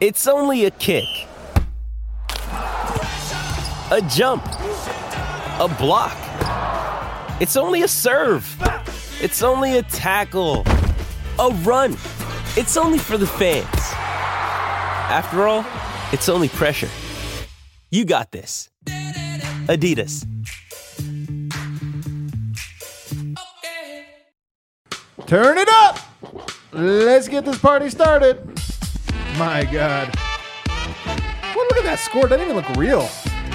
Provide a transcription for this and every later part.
It's only a kick, a jump, a block. It's only a serve. It's only a tackle, a run. It's only for the fans. After all, it's only pressure. You got this. Adidas. Turn it up. Let's get this party started. My God. Well, look at that score. It doesn't even look real.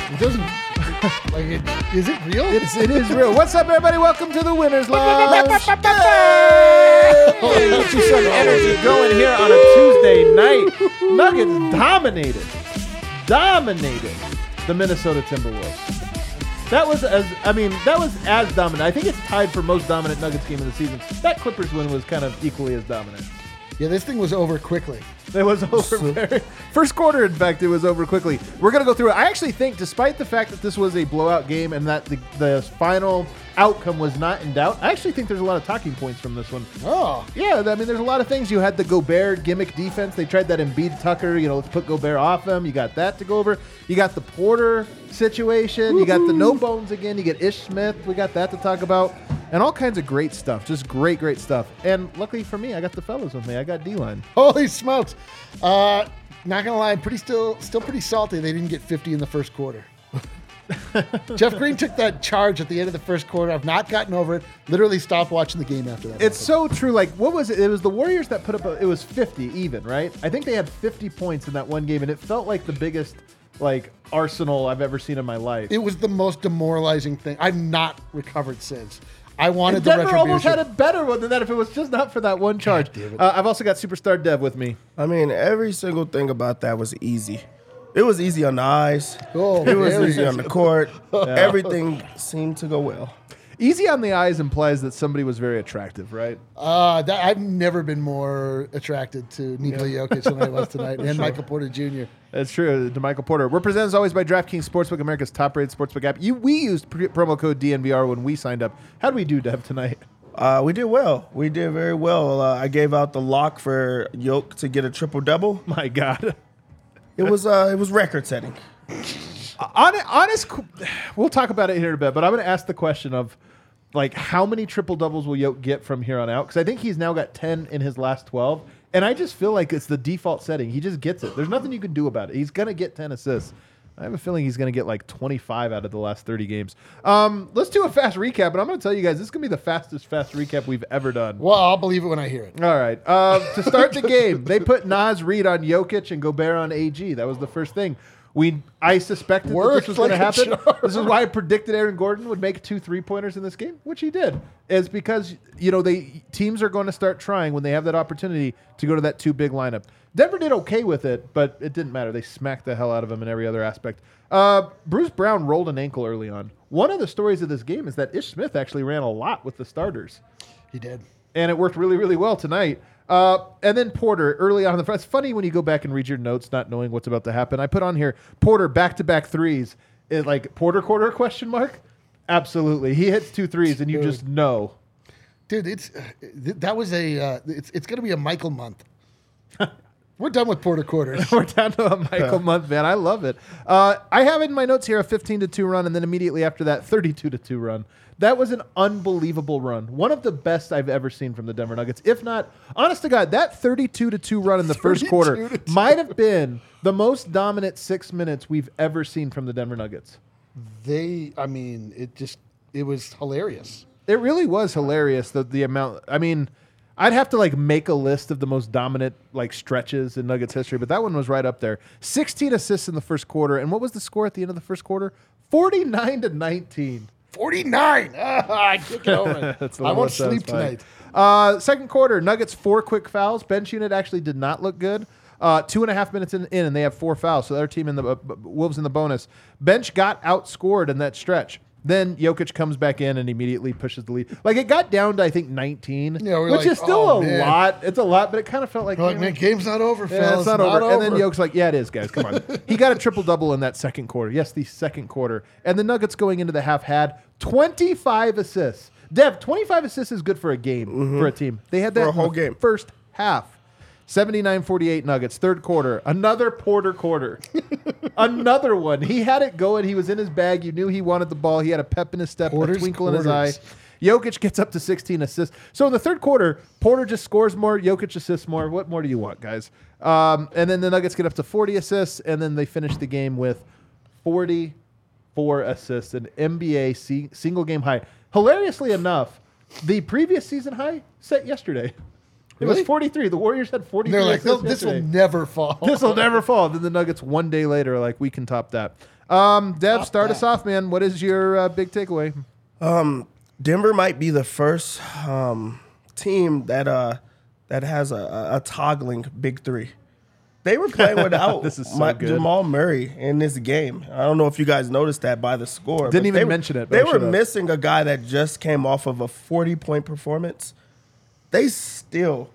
It doesn't. like, it, is it real? It's, it is real. What's up, everybody? Welcome to the Winners Lounge. Hey, get you some energy going here on a Tuesday night. Nuggets dominated, dominated the Minnesota Timberwolves. That was as I mean, that was as dominant. I think it's tied for most dominant Nuggets game of the season. That Clippers win was kind of equally as dominant. Yeah, this thing was over quickly. It was over very, first quarter. In fact, it was over quickly. We're gonna go through it. I actually think, despite the fact that this was a blowout game and that the, the final outcome was not in doubt, I actually think there's a lot of talking points from this one. Oh, Yeah, I mean, there's a lot of things. You had the Gobert gimmick defense. They tried that Embiid Tucker. You know, let's put Gobert off him. You got that to go over. You got the Porter situation. You got the no bones again. You get Ish Smith. We got that to talk about, and all kinds of great stuff. Just great, great stuff. And luckily for me, I got the fellas with me. I got D line. holy smokes! Uh, not gonna lie, I'm pretty still still pretty salty. They didn't get 50 in the first quarter. Jeff Green took that charge at the end of the first quarter. I've not gotten over it. Literally stopped watching the game after that. It's so true. Like, what was it? It was the Warriors that put up. A, it was 50 even, right? I think they had 50 points in that one game, and it felt like the biggest like arsenal I've ever seen in my life. it was the most demoralizing thing. I've not recovered since. I wanted And the Denver retribution. almost had a better one than that if it was just not for that one charge. Uh, I've also got Superstar Dev with me. I mean, every single thing about that was easy. It was easy on the eyes. Oh, it was easy on the court. Everything seemed to go well. Easy on the eyes implies that somebody was very attractive, right? Uh, that, I've never been more attracted to Nikola Jokic than I was tonight, and Michael Porter Jr. That's true. To Michael Porter. We're presented as always by DraftKings Sportsbook, America's top-rated sportsbook app. You, we used pre- promo code DNVR when we signed up. How do we do, Dev, tonight? Uh, we did well. We did very well. Uh, I gave out the lock for Yoke to get a triple double. My God. It was uh, it was record setting. Hon- honest, we'll talk about it here in a bit, but I'm going to ask the question of like how many triple doubles will Yoke get from here on out? Because I think he's now got 10 in his last 12, and I just feel like it's the default setting. He just gets it. There's nothing you can do about it. He's going to get 10 assists. I have a feeling he's going to get like 25 out of the last 30 games. Um, let's do a fast recap, and I'm going to tell you guys this is going to be the fastest fast recap we've ever done. Well, I'll believe it when I hear it. All right. Uh, to start the game, they put Naz Reid on Jokic and Gobert on AG. That was the first thing. We I suspected that Worked this was going to a happen. charm. This is why I predicted Aaron Gordon would make two three pointers in this game, which he did. Is because you know they teams are going to start trying when they have that opportunity to go to that two big lineup. Denver did okay with it, but it didn't matter. They smacked the hell out of him in every other aspect. Uh, Bruce Brown rolled an ankle early on. One of the stories of this game is that Ish Smith actually ran a lot with the starters He did. and it worked really, really well tonight. Uh, and then Porter early on in the front. It's funny when you go back and read your notes, not knowing what's about to happen. I put on here Porter back to back threes. It, like Porter quarter question mark? Absolutely, he hits two threes, and you just know. Dude, it's uh, th- that was a uh, it's it's gonna be a Michael month. We're done with Porter quarters. We're down to a Michael month, man. I love it. Uh, I have in my notes here a 15 to two run, and then immediately after that, 32 to two run. That was an unbelievable run. One of the best I've ever seen from the Denver Nuggets. If not, honest to God, that 32 to two run in the first quarter might have been the most dominant six minutes we've ever seen from the Denver Nuggets. they, I mean, it just it was hilarious. It really was hilarious the the amount. I mean, I'd have to like make a list of the most dominant like stretches in Nuggets history, but that one was right up there. 16 assists in the first quarter, and what was the score at the end of the first quarter? 49 to 19. 49. Ah, I over it. A I won't sleep tonight. Uh, second quarter, Nuggets four quick fouls. Bench unit actually did not look good. Uh, two and a half minutes in, in, and they have four fouls. So their team in the uh, Wolves in the bonus bench got outscored in that stretch. Then Jokic comes back in and immediately pushes the lead. Like it got down to I think 19, Yeah, which like, is still oh, a man. lot. It's a lot, but it kind of felt like We're like, you man, game's not over, yeah, fellas. it's not, over. And then Yoke's like, yeah, it is, guys. Come on. he got a triple double in that second quarter. Yes, the second quarter. And the Nuggets going into the half had 25 assists. Dev, 25 assists is good for a game mm-hmm. for a team. They had that For a in whole the game. First half. 79-48 Nuggets. Third quarter. Another Porter quarter. Another one. He had it going. He was in his bag. You knew he wanted the ball. He had a pep in his step, Porter's a twinkle in his eye. quarters. Jokic gets up to 16 assists. So in the third quarter, Porter just scores more, Jokic assists more. What more do you want, guys? Um, and then the Nuggets get up to 40 assists, and then they finish the game with 44 assists, an NBA si- single game high. Hilariously enough, the previous season high set yesterday. It was 43. The Warriors had 43 They're like, assists this will never fall. This will never fall. Then the Nuggets one day later are like, we can top that. Um, Dev, Top start that. us off, man. What is your uh, big takeaway? Denver might be the first um, team that uh, that has a, a, a toggling big three. They were playing without This is so my- good. Jamal Murray in this game. I don't know if you guys noticed that by the score. Didn't even they were- mention it, They I were should've. missing a guy that just came off of a forty-point performance. They still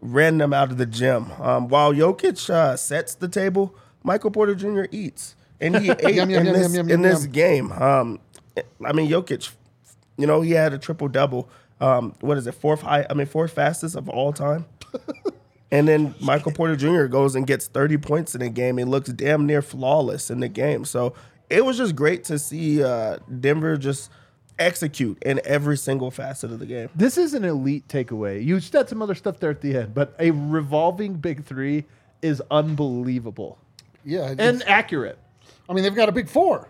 ran them out of the gym. Um, while Jokic uh, sets the table, Michael Porter Jr. eats, and he ate Yum, in yum, this, yum, in this game. Um, I mean, Jokic, you know, he had a triple double. Um, what is it? Fourth high? I mean, fourth fastest of all time. and then Michael Porter Jr. goes and gets 30 points in a game. He looks damn near flawless in the game. So it was just great to see uh, Denver just execute in every single facet of the game. This is an elite takeaway. You said some other stuff there at the end, but a revolving big three is unbelievable yeah. and accurate. I mean, they've got a big four.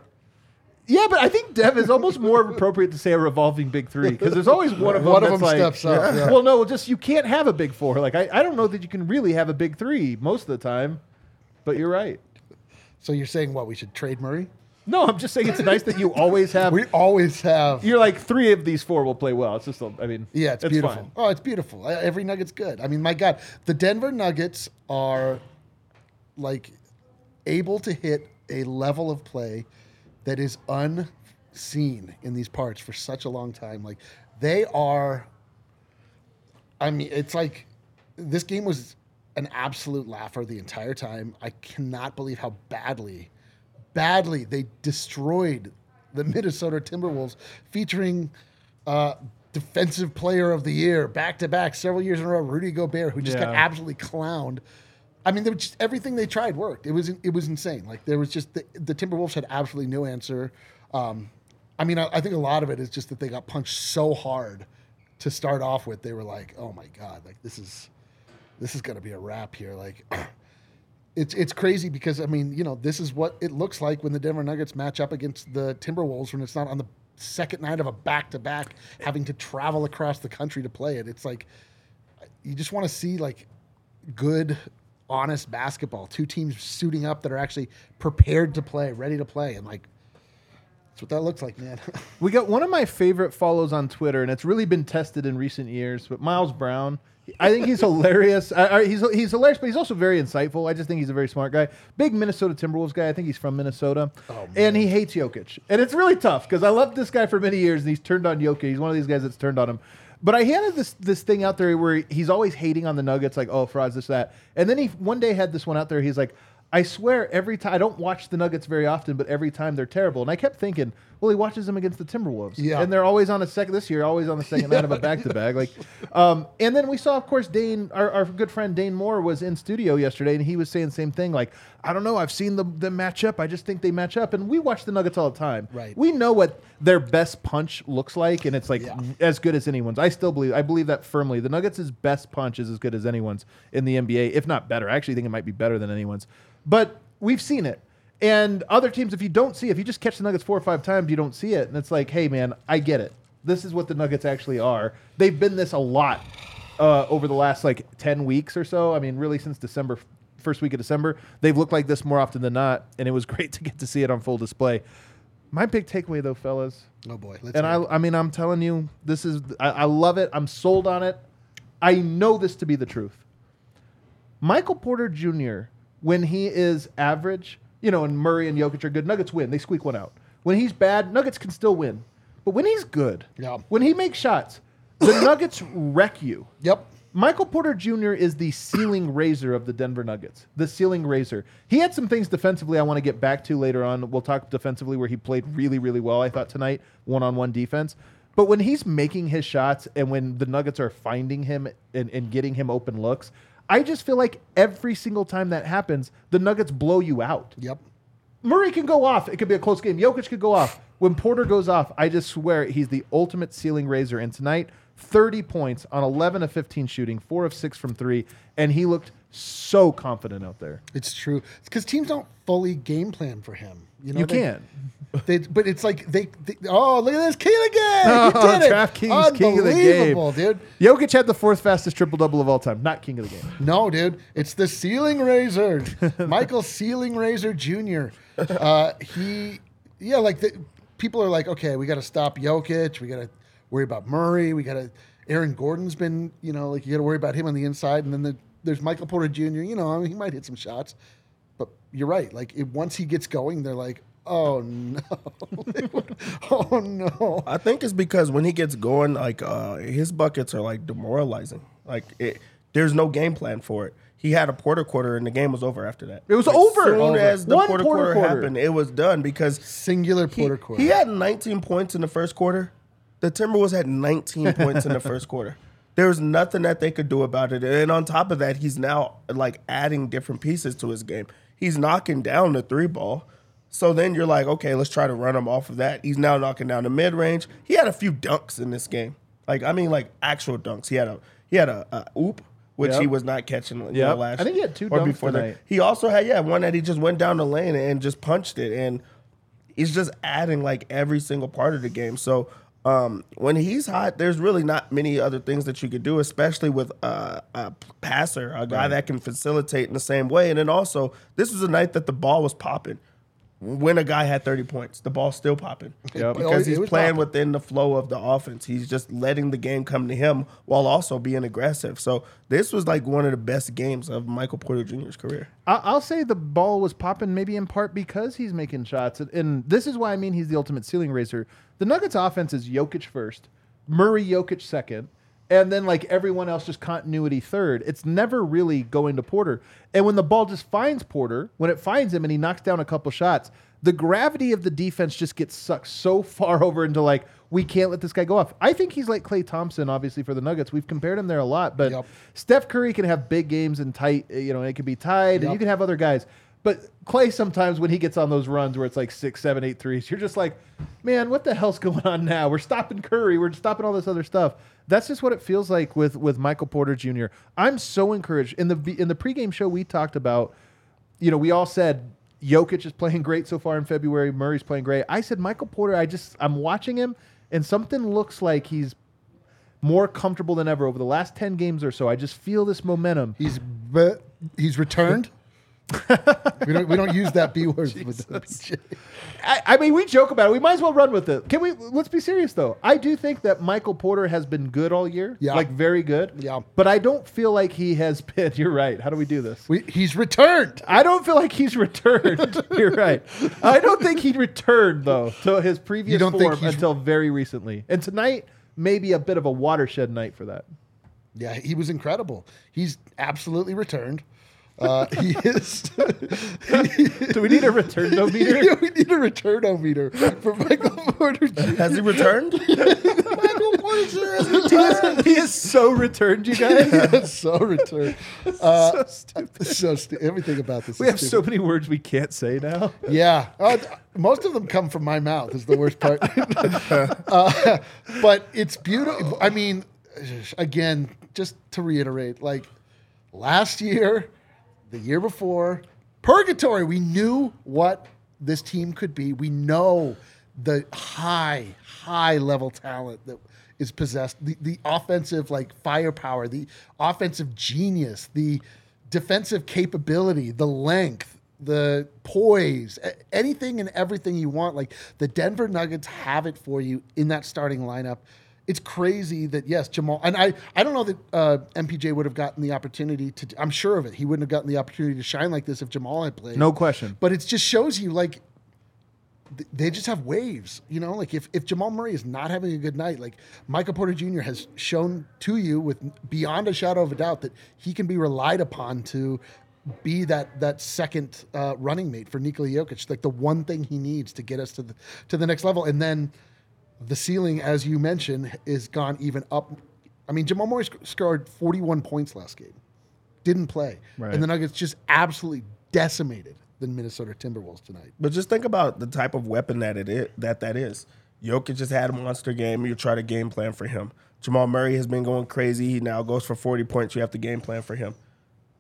Yeah, but I think Dev is almost more appropriate to say a revolving big three because there's always one of them. One of them like, steps up, yeah. Well, no, just you can't have a big four. Like I, I don't know that you can really have a big three most of the time. But you're right. So you're saying what? We should trade Murray? No, I'm just saying it's nice that you always have. We always have. You're like three of these four will play well. It's just, a, I mean, Yeah, it's, beautiful. fine. Oh, it's beautiful. Every nugget's good. I mean, my God, the Denver Nuggets are like able to hit a level of play that is unseen in these parts for such a long time. Like they are. I mean, it's like this game was an absolute laugher the entire time. I cannot believe how badly, badly they destroyed the Minnesota Timberwolves, featuring uh, defensive player of the year back to back several years in a row, Rudy Gobert, who just got absolutely clowned. I mean, just, everything they tried worked. It was it was insane. Like there was just the, the Timberwolves had absolutely no answer. Um, I mean, I, I think a lot of it is just that they got punched so hard to start off with. They were like, "Oh my god, like this is this is going to be a wrap here." Like it's it's crazy because I mean, you know, this is what it looks like when the Denver Nuggets match up against the Timberwolves when it's not on the second night of a back to back, having to travel across the country to play it. It's like you just want to see like good, honest basketball. Two teams suiting up that are actually prepared to play, ready to play, and like that's what that looks like, man. We got one of my favorite follows on Twitter, and it's really been tested in recent years. But Miles Brown, I think he's hilarious. I, I, he's he's hilarious, but he's also very insightful. I just think he's a very smart guy. Big Minnesota Timberwolves guy. I think he's from Minnesota, oh, and he hates Jokic, and it's really tough because I loved this guy for many years, and he's turned on Jokic. He's one of these guys that's turned on him. But I had this this thing out there where he's always hating on the Nuggets, like oh frauds this that, and then he one day had this one out there. He's like. I swear, every time I don't watch the Nuggets very often, but every time they're terrible. And I kept thinking, well, he watches them against the Timberwolves, Yeah. and they're always on a second this year, always on the second night of a back to back. Like, um, and then we saw, of course, Dane, our, our good friend Dane Moore was in studio yesterday, and he was saying the same thing. Like, I don't know, I've seen them, them match up. I just think they match up, and we watch the Nuggets all the time. Right. We know what their best punch looks like, and it's like Yeah. as good as anyone's. I still believe, I believe that firmly. The Nuggets' best punch is as good as anyone's in the NBA, if not better. I actually think it might be better than anyone's. But we've seen it. And other teams, if you don't see it, if you just catch the Nuggets four or five times, you don't see it. And it's like, hey, man, I get it. This is what the Nuggets actually are. They've been this a lot uh, over the last like 10 weeks or so. I mean, really since December, first week of December, they've looked like this more often than not. And it was great to get to see it on full display. My big takeaway, though, fellas, oh boy, let's and I. I mean, I'm telling you, this is, I, I love it. I'm sold on it. I know this to be the truth. Michael Porter Jr. when he is average, you know, and Murray and Jokic are good, Nuggets win. They squeak one out. When he's bad, Nuggets can still win. But when he's good, Yeah. when he makes shots, the Nuggets wreck you. Yep. Michael Porter Jr. is the ceiling raiser of the Denver Nuggets. The ceiling raiser. He had some things defensively I want to get back to later on. We'll talk defensively where he played really, really well, I thought, tonight, one on one defense. But when he's making his shots and when the Nuggets are finding him and, and getting him open looks, I just feel like every single time that happens, the Nuggets blow you out. Yep. Murray can go off. It could be a close game. Jokic could go off. When Porter goes off, I just swear he's the ultimate ceiling raiser. And tonight, 30 points on 11 of 15 shooting, 4 of 6 from 3, and he looked so confident out there. It's true. because teams don't fully game plan for him. You know, You they- can. They, but it's like they, they. Oh, look at this king again! Oh, he did it. DraftKings king of the game. Dude. Jokic had the fourth fastest triple double of all time, not king of the game. No, dude, it's the ceiling razor, Michael Ceiling Razor Jr. Uh, he, yeah, like the, people are like, okay, we got to stop Jokic, we got to worry about Murray, we got to. Aaron Gordon's been, you know, like you got to worry about him on the inside, and then the, there's Michael Porter Jr. You know, I mean, he might hit some shots, but you're right. Like it, once he gets going, they're like, oh no, oh no. I think it's because when he gets going, like uh, his buckets are like demoralizing. Like it, there's no game plan for it. He had a quarter quarter, and the game was over after that. It was Like, over. Soon Over. as the One quarter quarter quarter, quarter. happened, it was done because Singular he, Porter quarter. he had 19 points in the first quarter. The Timberwolves had 19 points in the first quarter. There was nothing that they could do about it. And on top of that, he's now like adding different pieces to his game. He's knocking down the three ball. So then you're like, okay, let's try to run him off of that. He's now knocking down the mid range. He had a few dunks in this game. Like I mean, like actual dunks. He had a he had a, a oop, which Yep. he was not catching. You know, last I think he had two or dunks before that. He also had yeah one that he just went down the lane and just punched it, and he's just adding like every single part of the game. So um, when he's hot, there's really not many other things that you could do, especially with uh, a passer, a guy that can facilitate in the same way. And then also, this was a night that the ball was popping. When a guy had 30 points, the ball's still popping Yep. because he's playing popping. within the flow of the offense. He's just letting the game come to him while also being aggressive. So this was like one of the best games of Michael Porter Jr.'s career. I- I'll say the ball was popping maybe in part because he's making shots. And- And this is why I mean he's the ultimate ceiling raiser. The Nuggets offense is Jokic first, Murray Jokic second, and then like everyone else just continuity third. It's never really going to Porter. And when the ball just finds Porter, when it finds him and he knocks down a couple shots, the gravity of the defense just gets sucked so far over into like we can't let this guy go off. I think he's like Klay Thompson, obviously for the Nuggets. We've compared him there a lot, but Yep. Steph Curry can have big games and tight, you know, it can be tied, and you can have other guys. But Klay sometimes when he gets on those runs where it's like six, seven, eight threes, you're just like, man, what the hell's going on now? We're stopping Curry, we're stopping all this other stuff. That's just what it feels like with with Michael Porter Jr. I'm so encouraged. In the in the pregame show, we talked about, you know, we all said Jokic is playing great so far in February. Murray's playing great. I said Michael Porter. I just I'm watching him, and something looks like he's more comfortable than ever over the last 10 games or so. I just feel this momentum. He's be- he's returned. we don't we don't use that B word with. I, I mean, we joke about it. We might as well run with it. Can we? Let's be serious, though. I do think that Michael Porter has been good all year. Yeah. Like, very good. Yeah. But I don't feel like he has been. You're right. How do we do this? We, he's returned. I don't feel like he's returned. You're right. I don't think he returned, though, to his previous form until very recently. And tonight, maybe a bit of a watershed night for that. Yeah, he was incredible. He's absolutely returned. Uh, he is. Do we need a return no meter? Yeah, we need a return meter for Michael Porter Jr. Has he returned? Michael Porter Jr. has returned. he is so returned, you guys. That's so returned. Uh, so stupid. so stu- everything about this. We is have stupid. so many words we can't say now. Yeah, uh, th- most of them come from my mouth. Is the worst part. uh, but it's beautiful. I mean, again, just to reiterate, like last year, the year before, purgatory. We knew what this team could be. We know the high, high level talent that is possessed. The the offensive like firepower, the offensive genius, the defensive capability, the length, the poise, anything and everything you want. Like the Denver Nuggets have it for you in that starting lineup. It's crazy that yes, Jamal and I. I don't know that uh, MPJ would have gotten the opportunity to. I'm sure of it. He wouldn't have gotten the opportunity to shine like this if Jamal had played. No question. But it just shows you like th- they just have waves. You know, like if, if Jamal Murray is not having a good night, like Michael Porter Jr. has shown to you with beyond a shadow of a doubt that he can be relied upon to be that that second uh, running mate for Nikola Jokic, like the one thing he needs to get us to the to the next level. And then the ceiling, as you mentioned, is gone even up. I mean, Jamal Murray sc- scored 41 points last game, didn't play, Right. and the Nuggets just absolutely decimated the Minnesota Timberwolves tonight. But just think about the type of weapon that it is, that that is. Jokic just had a monster game. You try to game plan for him. Jamal Murray has been going crazy. He now goes for 40 points. You have to game plan for him.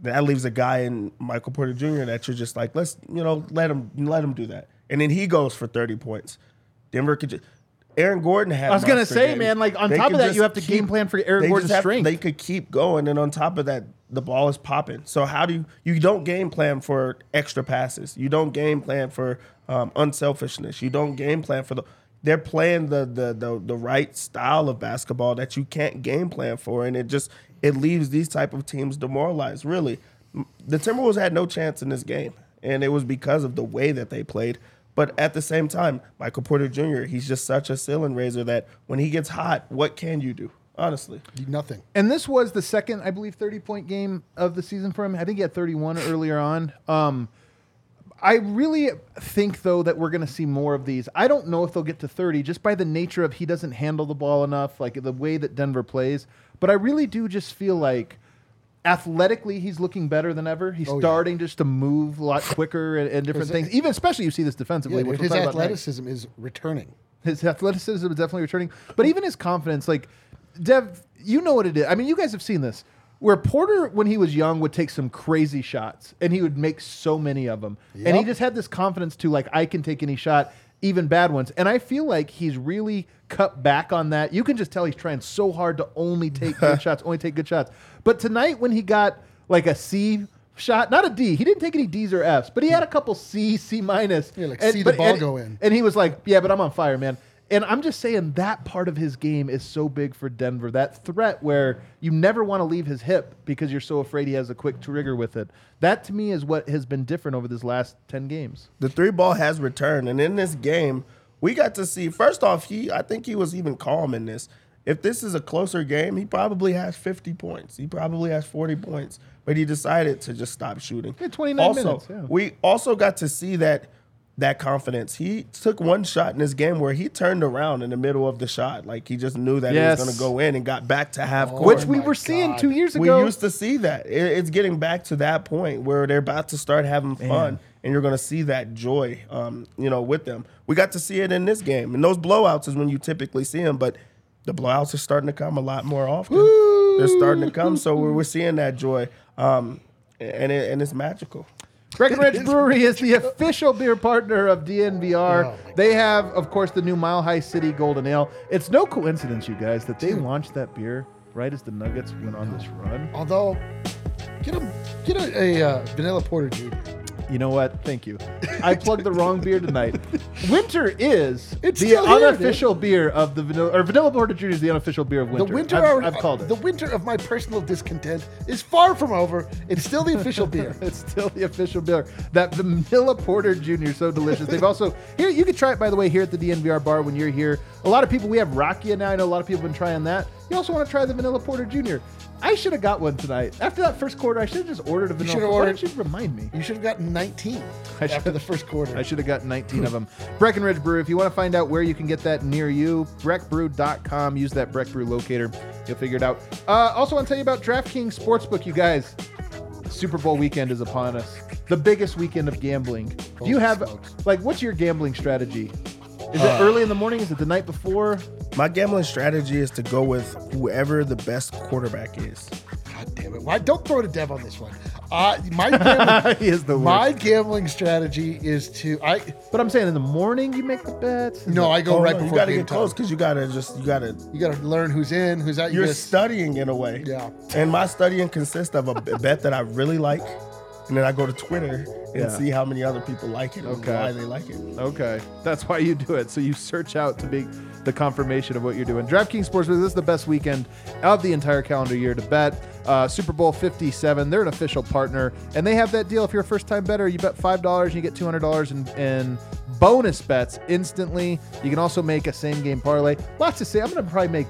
That leaves a guy in Michael Porter Jr. that you're just like, let's, you know, let him let him do that. And then he goes for 30 points. Denver could just Aaron Gordon had I was gonna say, games. man, like, on They top of that, you have to game plan for Aaron Gordon's have- strength. They could keep going, and on top of that, the ball is popping. So how do you you don't game plan for extra passes? You don't game plan for um, unselfishness. You don't game plan for the. They're playing the, the the the right style of basketball that you can't game plan for, and it just it leaves these type of teams demoralized. Really, the Timberwolves had no chance in this game, and it was because of the way that they played. But at the same time, Michael Porter Jr. He's just such a ceiling raiser that when he gets hot, what can you do? Honestly, Nothing. And this was the second, I believe, 30 point game of the season for him. I think he had 31 earlier on. Um, I really think, though, that we're going to see more of these. I don't know if they'll get to 30 just by the nature of he doesn't handle the ball enough, like the way that Denver plays. But I really do just feel like athletically he's looking better than ever. He's Oh, yeah. starting just to move a lot quicker and, and different things. Even especially you see this defensively, Yeah, which we'll his about athleticism is returning. His athleticism is definitely returning, but even his confidence, like Dev, you know what it is. I mean, you guys have seen this. Where Porter, when he was young, would take some crazy shots, and he would make so many of them, and he just had this confidence to like, I can take any shot, even bad ones. And I feel like he's really cut back on that. You can just tell he's trying so hard to only take good shots, only take good shots. But tonight, when he got like a C shot, not a D, he didn't take any D's or F's, but he had a couple C, C minus. Yeah, like, And- see the but- ball and- go in. and he was like, "Yeah, but I'm on fire, man." And I'm just saying that part of his game is so big for Denver. That threat where you never want to leave his hip because you're so afraid he has a quick trigger with it. That to me is what has been different over this last 10 games. the three ball has returned, and in this game, we got to see. First off, he I think he was even calm in this. If this is a closer game, he probably has 50 points. He probably has 40 points, but he decided to just stop shooting. Yeah, 29 also, minutes, yeah. We also got to see that that confidence. He took one shot in this game where he turned around in the middle of the shot, like he just knew that Yes. it was going to go in, and got back to half court. Which we my were seeing two years ago. We used to see that. It- it's getting back to that point where they're about to start having fun, and you're going to see that joy, um, you know, with them. We got to see it in this game, and those blowouts is when you typically see them, but the blowouts are starting to come a lot more often. They're starting to come, so we're, we're seeing that joy, um, and it, and it's magical. Breckenridge Brewery is the official beer partner of DNVR. Oh, they have, of course, the new Mile High City Golden Ale. It's no coincidence, you guys, that they launched that beer right as the Nuggets went on this run. Although, get a get a, a uh, vanilla porter junior. You know what? Thank you. I plugged the wrong beer tonight. Winter is It's the still here, unofficial beer of the vanilla, or vanilla porter junior is the unofficial beer of winter. The winter, I've, I've called it. The winter of my personal discontent is far from over. It's still the official beer. It's still the official beer. That vanilla porter junior, so delicious. They've also here. You can try it by the way here at the DNVR bar when you're here. A lot of people we have Rakia now. I know a lot of people have been trying that. You also want to try the vanilla porter junior. I should have got one tonight. After that first quarter, I should have just ordered a vanilla. should've Why ordered- didn't you remind me? You should have gotten 19 I after the first quarter. I should have gotten 19 of them. Breckenridge Brew. If you want to find out where you can get that near you, breckbrew.com. Use that Breck Brew locator. You'll figure it out. Uh, also, want to tell you about DraftKings Sportsbook, you guys. Super Bowl weekend is upon us. The biggest weekend of gambling. Do you have, like, what's your gambling strategy? Is it early in the morning? Is it the night before? My gambling strategy is to go with whoever the best quarterback is. God damn it! Why don't throw to Dev on this one? Uh, my gambling, he is the my gambling strategy is to I but I'm saying in the morning you make the bets. no I go Oh, right no, you got to game get close because you got to just you got to You got to learn who's in, who's out. You you're gotta- studying in a way. Yeah. And my studying consists of a bet that I really like, and then I go to Twitter and Yeah. see how many other people like it and Okay. why they like it. Okay, that's why you do it. So you search out to be the confirmation of what you're doing. DraftKings Sportsbook. This is the best weekend of the entire calendar year to bet. Uh, Super Bowl 57. They're an official partner, and they have that deal. If you're a first-time bettor, you bet five dollars, and you get two hundred dollars in, in bonus bets instantly. You can also make a same-game parlay. Lots to say. I'm going to probably make.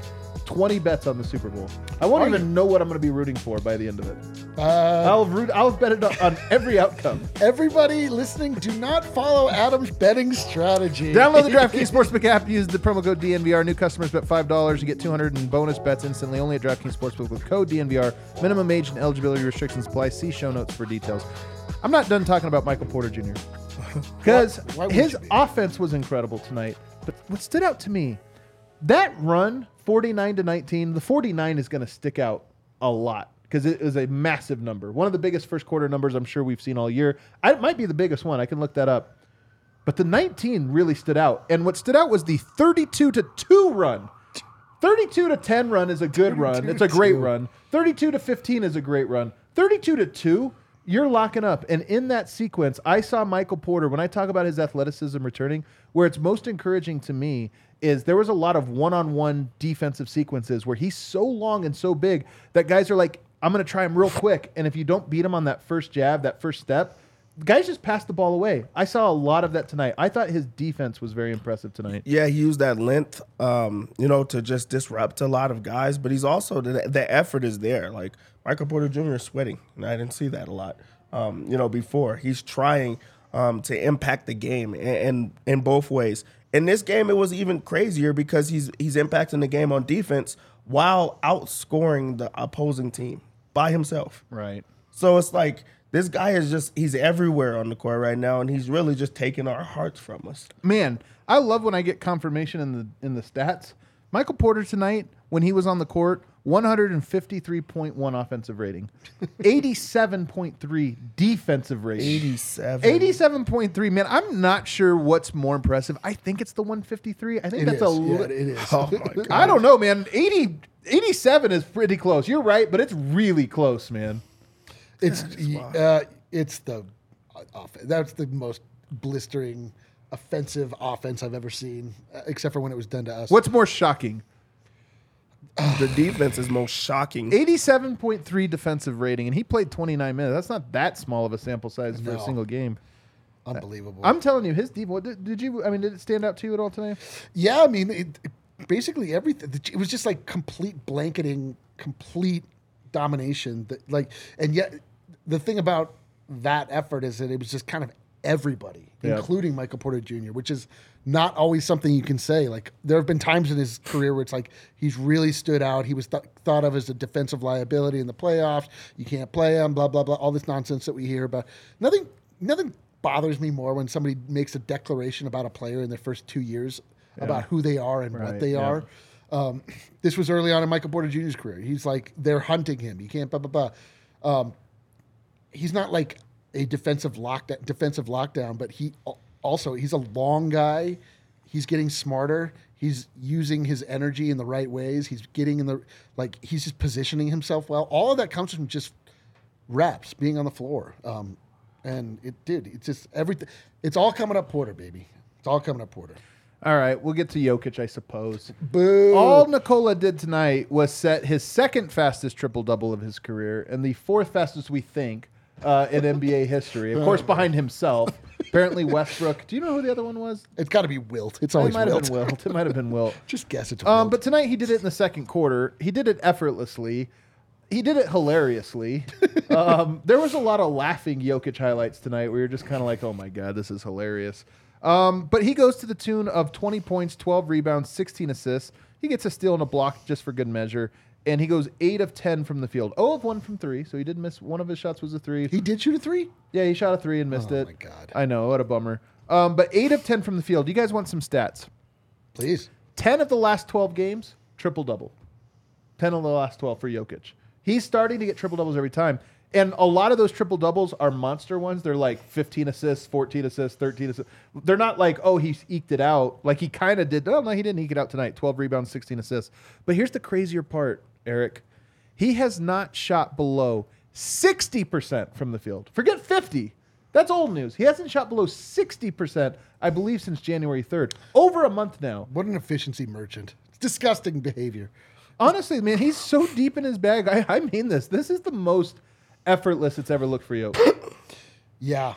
20 bets on the Super Bowl. I won't Are even you? know what I'm going to be rooting for by the end of it. Uh, I'll root. I'll bet it on every outcome. everybody listening, do not follow Adam's betting strategy. Download the DraftKings Sportsbook app. Use the promo code DNVR. New customers bet five dollars. You get two hundred in bonus bets instantly. Only at DraftKings Sportsbook with code DNVR. Minimum age and eligibility restrictions apply. See show notes for details. I'm not done talking about Michael Porter Jr. because Why- why would his offense was incredible tonight. But what stood out to me, that run, 49 to 19. The 49 is going to stick out a lot because it is a massive number. One of the biggest first quarter numbers I'm sure we've seen all year. I, it might be the biggest one. I can look that up. But the 19 really stood out. And what stood out was the 32 to 2 run. 32 to 10 run is a good run. It's a great 2. run. 32 to 15 is a great run. 32 to 2, you're locking up. And in that sequence, I saw Michael Porter, when I talk about his athleticism returning, where it's most encouraging to me is there was a lot of one on one defensive sequences where he's so long and so big that guys are like, I'm going to try him real quick. And if you don't beat him on that first jab, that first step, guys just pass the ball away. I saw a lot of that tonight. I thought his defense was very impressive tonight. Yeah, he used that length, um, you know, to just disrupt a lot of guys. But he's also the, the effort is there. Like Michael Porter Jr. is sweating, and I didn't see that a lot. Um, you know, before he's trying um, to impact the game, and in both ways. In this game, it was even crazier because he's he's impacting the game on defense while outscoring the opposing team by himself. Right. So it's like this guy is just he's everywhere on the court right now, and he's really just taking our hearts from us. man, I love when I get confirmation in the in the stats. Michael Porter tonight, when he was on the court, 153.1 offensive rating, 87.3 defensive rating. 87. 87.3, man. I'm not sure what's more impressive. I think it's the 153. I think It that's is. a Yeah, li- it is. Oh my god. I don't know, man. 80 87 is pretty close. You're right, but it's really close, man. It's uh, it's the uh, off- that's the most blistering offensive offense I've ever seen, uh, except for when it was done to us. What's more shocking? The defense is most shocking. 87.3 defensive rating, and he played 29 minutes. That's not that small of a sample size for a No. single game. Unbelievable. I'm telling you, his deep. What did, did you? I mean, did it stand out to you at all today? yeah, I mean, it, it- basically everything. It was just like complete blanketing, complete domination. That like, and yet the thing about that effort is that it was just kind of everybody, Yeah. including Michael Porter Jr., which is not always something you can say. Like there have been times in his career where it's like he's really stood out. He was th- thought of as a defensive liability in the playoffs. You can't play him. Blah blah blah. All this nonsense that we hear about. Nothing. Nothing bothers me more when somebody makes a declaration about a player in their first two years about who they are and Right, what they yeah. are. Um, this was early on in Michael Porter Jr.'s career. He's like they're hunting him. You can't blah blah blah. Um, he's not like a defensive lockdown defensive lockdown, but he also he's a long guy. He's getting smarter. He's using his energy in the right ways. He's getting in the like he's just positioning himself well. All of that comes from just reps, being on the floor. Um, and it did. It's just everything. It's all coming up Porter, baby. It's all coming up Porter. All right, we'll get to Jokic, I suppose. Boo. All Nikola did tonight was set his second fastest triple double of his career and the fourth fastest we think uh, in NBA history. Of course, behind himself. Apparently, Westbrook. Do you know who the other one was? It's got to be Wilt. It's It always might have Wilt. been Wilt. It might have been Wilt. Just guess it's Um, Wilt. but tonight he did it in the second quarter. He did it effortlessly. He did it hilariously. um, there was a lot of laughing Jokic highlights tonight where you're just kind of like, oh my God, this is hilarious. Um, but he goes to the tune of 20 points, 12 rebounds, 16 assists. He gets a steal and a block just for good measure. And he goes 8 of 10 from the field. Oh, of 1 from 3. So he did miss one of his shots was a 3. he did shoot a three. yeah, he shot a 3 and missed Oh it. my God. I know, what a bummer. Um, but 8 of 10 from the field. You guys want some stats? Please. 10 of the last 12 games, triple double. 10 of the last 12 for Jokic. He's starting to get triple doubles every time. And a lot of those triple doubles are monster ones. They're like 15 assists, 14 assists, 13 assists. They're not like, oh, he eked it out. Like he kind of did. Oh, no, he didn't eke it out tonight. 12 rebounds, 16 assists. But here's the crazier part, Eric. He has not shot below 60% from the field. Forget 50. That's old news. He hasn't shot below 60%, I believe, since January 3rd. Over a month now. What an efficiency merchant. It's disgusting behavior. Honestly, man, he's so deep in his bag. I, I mean this. This is the most effortless it's ever looked for you. Yeah.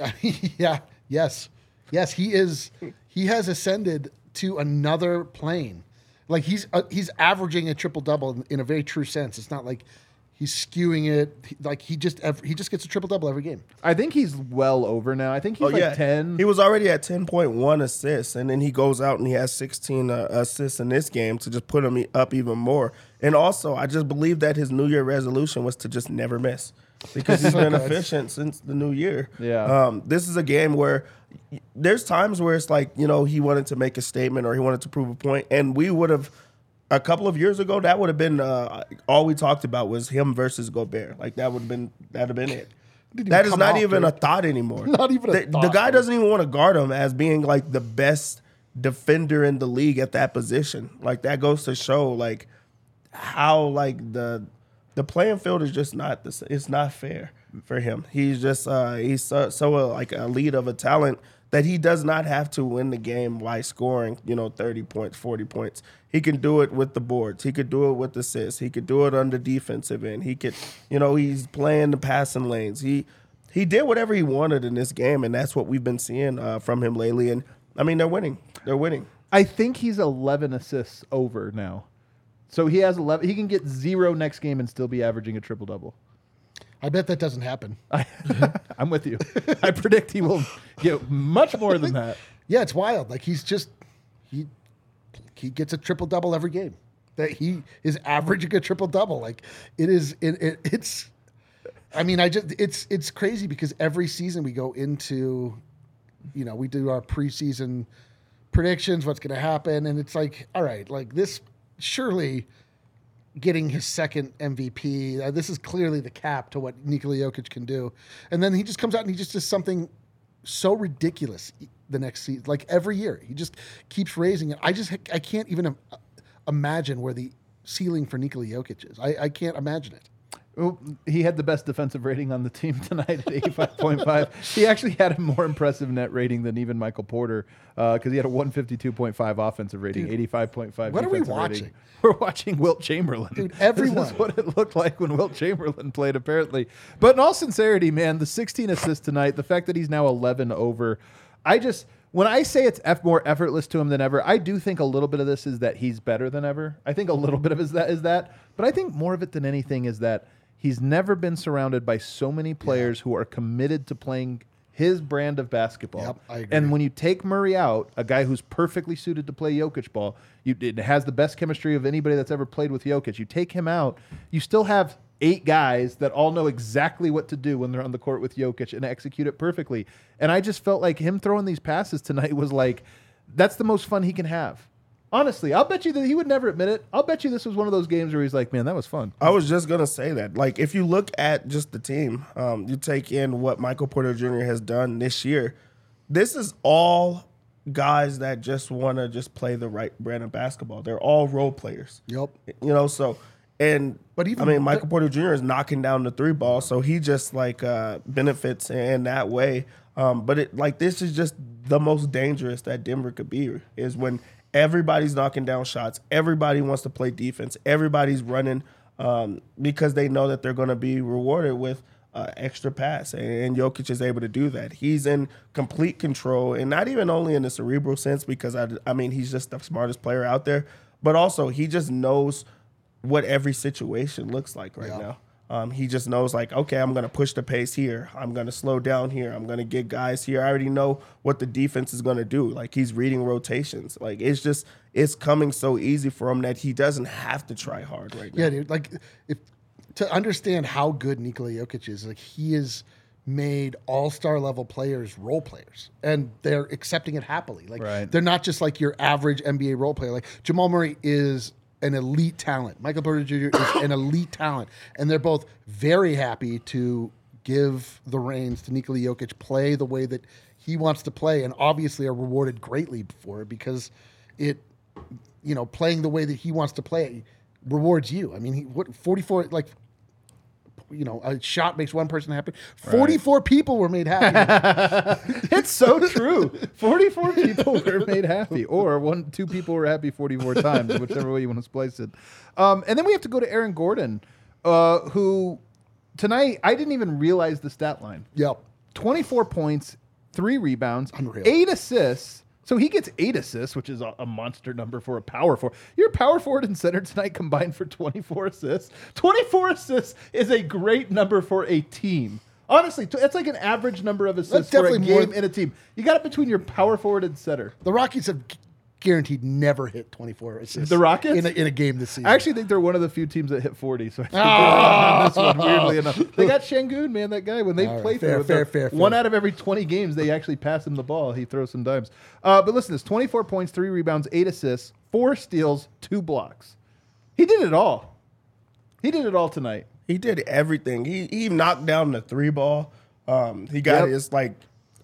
yeah. Yes. Yes, he is he has ascended to another plane. Like he's uh, he's averaging a triple double in, in a very true sense. It's not like he's skewing it. He- Like he just ev- he just gets a triple double every game. I think he's well over now. I think he's Oh like yeah, 10. He was already at ten point one assists, and then he goes out and he has sixteen uh, assists in this game to just put him up even more. And also, I just believe that his New Year resolution was to just never miss because he's So been good. efficient since the New Year. Yeah. Um, this is a game where y- there's times where it's like you know he wanted to make a statement or he wanted to prove a point, and we would have. A couple of years ago, that would have been uh, all we talked about was him versus Gobert. Like that would have been that'd have been it. That is not even dude. a thought anymore. Not even a the, the guy dude. doesn't even want to guard him as being like the best defender in the league at that position. Like that goes to show like how like the the playing field is just not this. It's not fair for him. He's just uh, he's so, so uh, like a lead of a talent that he does not have to win the game by scoring you know thirty points, forty points. He can do it with the boards. He could do it with assists. He could do it on the defensive end. He could you know he's playing the passing lanes. He he did whatever he wanted in this game, and that's what we've been seeing uh, from him lately. And I mean, they're winning. They're winning. I think he's 11 assists over now. So he has 11. He can get zero next game and still be averaging a triple double. I bet that doesn't happen. I'm with you. I predict he will get much more than that. Yeah, it's wild. Like he's just he he gets a triple double every game. That he is averaging a triple double. Like it is it, it it's I mean, I just it's it's crazy because every season we go into you know, we do our preseason predictions, what's going to happen and it's like, all right, like this surely getting his second MVP. Uh, this is clearly the cap to what Nikola Jokic can do. And then he just comes out and he just does something so ridiculous the next season. Like every year, he just keeps raising it. I just I can't even imagine where the ceiling for Nikola Jokic is. I, I can't imagine it. He had the best defensive rating on the team tonight at 85.5. he actually had a more impressive net rating than even Michael Porter uh, because he had a 152.5 offensive rating, 85.5 what are we defensive rating. watching? We're watching Wilt Chamberlain. Dude, This everyone. is what it looked like when Wilt Chamberlain played, apparently. But in all sincerity, man, the 16 assists tonight, the fact that he's now 11 over, I just when I say it's eff- more effortless to him than ever, I do think a little bit of this is that he's better than ever. I think a little bit of is that is that, but I think more of it than anything is that he's never been surrounded by so many players who are committed to playing his brand of basketball. Yep, I agree. And when you take Murray out, a guy who's perfectly suited to play Jokic ball, you it has the best chemistry of anybody that's ever played with Jokic. You take him out, you still have eight guys that all know exactly what to do when they're on the court with Jokic and execute it perfectly. And I just felt like him throwing these passes tonight was like that's the most fun he can have. Honestly, I'll bet you that he would never admit it. I'll bet you this was one of those games where he's like, "Man, that was fun." I was just gonna say that. Like, if you look at just the team, um, you take in what Michael Porter Jr. has done this year. This is all guys that just want to just play the right brand of basketball. They're all role players. Yep. You know, so and But even- I mean, Michael Porter Jr. is knocking down the three ball, so he just like uh, benefits in that way. Um, but it like this is just the most dangerous that Denver could be is when everybody's knocking down shots, everybody wants to play defense, everybody's running um, because they know that they're going to be rewarded with uh, extra pass, and, and Jokic is able to do that. He's in complete control, and not even only in the cerebral sense because I, I mean he's just the smartest player out there, but also he just knows what every situation looks like right Yeah. now. Um, he just knows like, okay, I'm gonna push the pace here. I'm gonna slow down here. I'm gonna get guys here. I already know what the defense is gonna do. Like he's reading rotations. Like it's just it's coming so easy for him that he doesn't have to try hard right now. Yeah, dude. Like, if to understand how good Nikola Jokic is, like he has made all star level players role players, and they're accepting it happily. Like, Right. they're not just like your average NBA role player. Like Jamal Murray is an elite talent. Michael Porter Jr. is an elite talent, and they're both very happy to give the reins to Nikola Jokic, play the way that he wants to play, and obviously are rewarded greatly for it because it you know, playing the way that he wants to play rewards you. I mean, he what 44 like you know, a shot makes one person happy. Forty-four people were made happy. It's so true. 44 people were made happy, or one, two people were happy 44 times, whichever way you want to splice it. Um, and then we have to go to Aaron Gordon, uh, who tonight I didn't even realize the stat line. yep. 24 points, three rebounds, Unreal. eight assists. So he gets eight assists, which is a, a monster number for a power forward. Your power forward and center tonight combined for 24 assists. 24 assists is a great number for a team. Honestly, t- it's like an average number of assists for a game in a team. You got it between your power forward and center. The Rockies have guaranteed never hit 24 assists. The Rockets? in a, in a game this season. I actually think they're one of the few teams that hit 40. So I think they're on this one, weirdly enough. They got Sengun, man, that guy. When they All right, play fair, through, fair, fair, fair. one out of every 20 games, they actually pass him the ball. He throws some dimes. Uh, but listen, this 24 points, three rebounds, eight assists, four steals, two blocks. He did it all. He did it all tonight. He did everything. He he knocked down the three ball. Um, he got Yep. his like,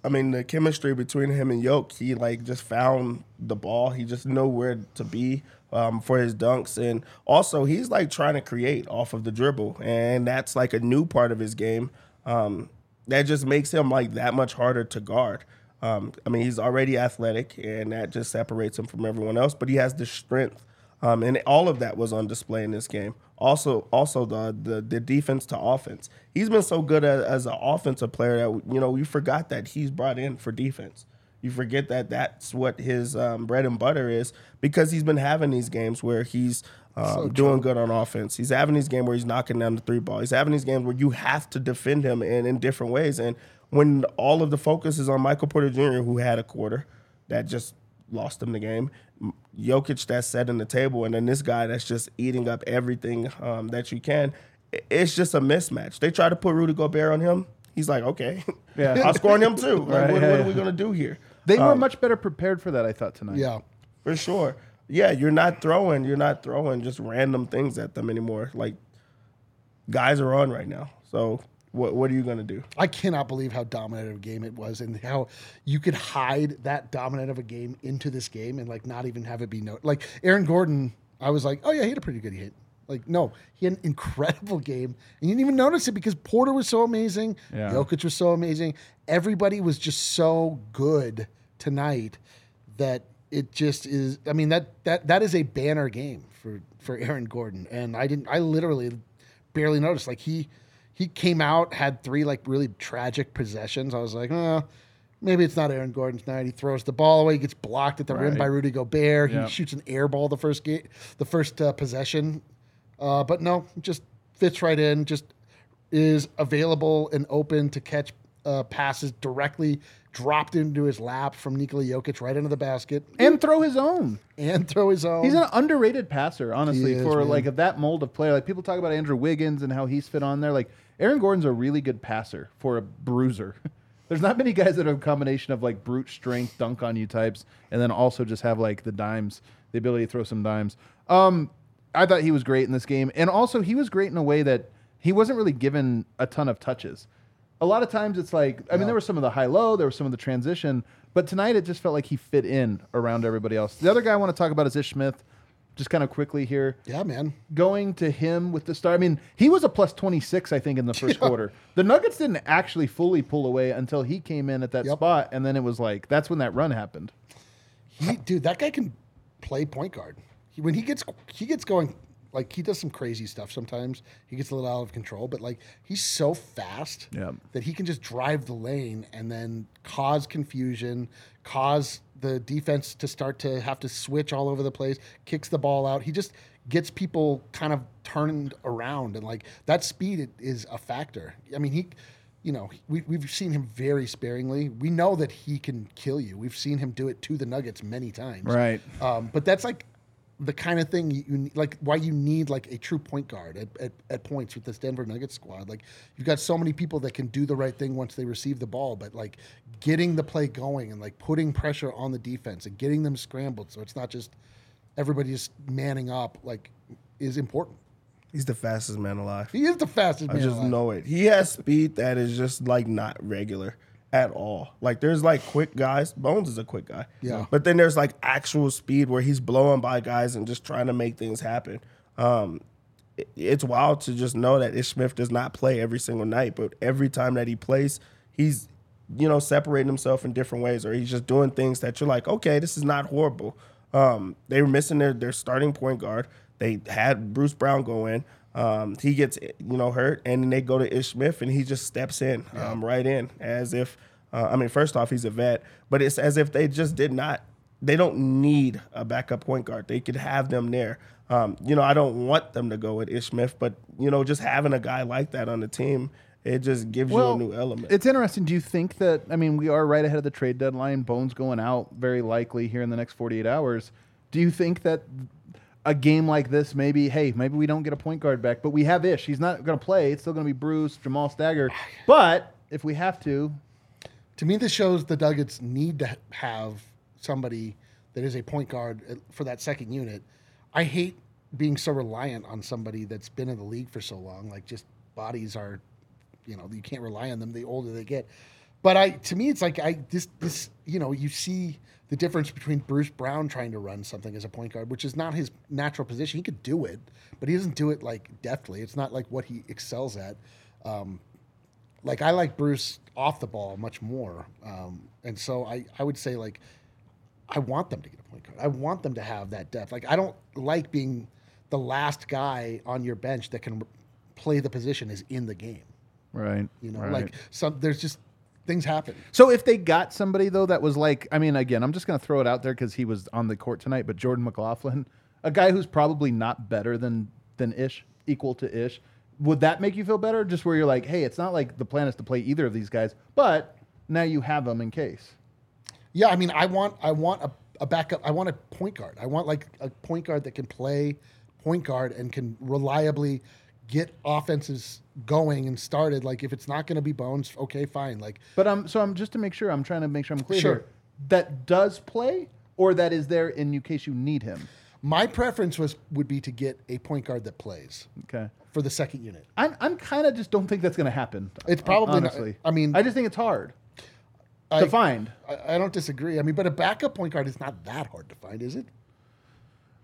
I mean, the chemistry between him and Yoke. He like just found the ball. He just know where to be um, for his dunks, and also he's like trying to create off of the dribble, and that's like a new part of his game. Um, that just makes him like that much harder to guard. Um, I mean, he's already athletic, and that just separates him from everyone else. But he has the strength um, and all of that was on display in this game. Also, also the the, the defense to offense. He's been so good as, as an offensive player that you know you forgot that he's brought in for defense. You forget that that's what his um, bread and butter is because he's been having these games where he's um, doing good on offense. He's having these games where he's knocking down the three ball. He's having these games where you have to defend him in, in different ways. And when all of the focus is on Michael Porter Jr., who had a quarter that just lost him the game. M- Jokic that's setting the table, and then this guy that's just eating up everything um, that you can. It's just a mismatch. They try to put Rudy Gobert on him. He's like, okay, Yeah. I'll score on him too. Like, Right, what, yeah, what are we gonna do here? They were Um, much better prepared for that, I thought, tonight. yeah. for sure. Yeah, you're not throwing. You're not throwing just random things at them anymore. Like guys are on right now. So what what are you gonna do? I cannot believe how dominant of a game it was and how you could hide that dominant of a game into this game and like not even have it be noted. Like Aaron Gordon, I was like, oh yeah, he had a pretty good hit. Like no, he had an incredible game, and you didn't even notice it because Porter was so amazing, Yeah. Jokic was so amazing, everybody was just so good tonight that it just is. I mean that that that is a banner game for for Aaron Gordon, and I didn't. I literally barely noticed. Like he he came out had three like really tragic possessions. I was like, oh, maybe it's not Aaron Gordon's night. He throws the ball away, he gets blocked at the rim by Rudy Gobert. He shoots an air ball the first game, the first uh, possession. Uh, but no, just fits right in. Just is available and open to catch uh, passes directly dropped into his lap from Nikola Jokic right into the basket And throw his own. and throw his own. He's an underrated passer, honestly, is, for man. like that mold of player. Like people talk about Andrew Wiggins and how he's fit on there. Like Aaron Gordon's a really good passer for a bruiser. There's not many guys that have a combination of like brute strength, dunk on you types, and then also just have like the dimes, the ability to throw some dimes. Um, I thought he was great in this game, and also he was great in a way that he wasn't really given a ton of touches. A lot of times it's like, I mean, there was some of the high low, there was some of the transition, but tonight it just felt like he fit in around everybody else. The other guy I want to talk about is Ish Smith, just kind of quickly here. yeah, man. Going to him with the start. I mean, he was a plus 26, I think, in the first quarter. The Nuggets didn't actually fully pull away until he came in at that Yep. spot, and then it was like, that's when that run happened. He, dude, that guy can play point guard. He, when he gets he gets going, like he does some crazy stuff sometimes. He gets a little out of control, but like he's so fast Yeah. that he can just drive the lane and then cause confusion, cause the defense to start to have to switch all over the place, kicks the ball out. He just gets people kind of turned around and like that speed is a factor. I mean, he you know, we, we've seen him very sparingly. We know that he can kill you. We've seen him do it to the Nuggets many times. Right. Um, but that's like the kind of thing you, like why you need like a true point guard at, at, at points with this Denver Nuggets squad. Like you've got so many people that can do the right thing once they receive the ball, but like getting the play going and like putting pressure on the defense and getting them scrambled so it's not just everybody just manning up like is important. He's the fastest man alive. He is the fastest I man. just alive. know it. He has speed that is just like not regular at all. Like there's like quick guys. Bones is a quick guy. Yeah. But then there's like actual speed where he's blowing by guys and just trying to make things happen. Um, it- it's wild to just know that Ish Smith does not play every single night, but every time that he plays, he's you know separating himself in different ways, or he's just doing things that you're like, okay, this is not horrible. Um, they were missing their their starting point guard. They had Bruce Brown go in. Um, he gets you know hurt, and then they go to Ish Smith, and he just steps in um, right in as if. Uh, I mean, first off, he's a vet, but it's as if they just did not. They don't need a backup point guard. They could have them there. Um, you know, I don't want them to go with Ish Smith, but you know, just having a guy like that on the team, it just gives you a new element. It's interesting. Do you think that? I mean, we are right ahead of the trade deadline. Bones going out very likely here in the next 48 hours. Do you think that a game like this, maybe, hey, maybe we don't get a point guard back, but we have Ish. He's not going to play. It's still going to be Bruce, Jamal Stagger. But if we have to, To me, this shows the Nuggets need to have somebody that is a point guard uh, for that second unit. I hate being so reliant on somebody that's been in the league for so long. Like, just bodies are, you know, you can't rely on them the older they get. But I, to me, it's like I this this you know you see the difference between Bruce Brown trying to run something as a point guard, which is not his natural position. He could do it, but he doesn't do it like deftly. It's not like what he excels at. Um, like I like Bruce off the ball much more, um, and so I I would say like I want them to get a point guard. I want them to have that depth. Like I don't like being the last guy on your bench that can play the position is in the game. right? You know, right. like some there's just things happen. So if they got somebody though that was like, I mean, again, I'm just going to throw it out there because he was on the court tonight. But Jordan McLaughlin, a guy who's probably not better than than Ish, equal to Ish, would that make you feel better? Just where you're like, hey, it's not like the plan is to play either of these guys, but now you have them in case. Yeah, I mean, I want I want a, a backup. I want a point guard. I want like a point guard that can play point guard and can reliably get offenses going and started. Like if it's not going to be Bones, okay, fine. Like But um, so I'm just to make sure I'm trying to make sure I'm clear Sure. here. That does play, or that is there in case you need him. my preference was would be to get a point guard that plays Okay. for the second unit. I'm, I'm kind of just don't think that's going to happen. It's probably not- honestly. I mean- I just think it's hard I, to find. I, I don't disagree. I mean, but a backup point guard is not that hard to find, is it?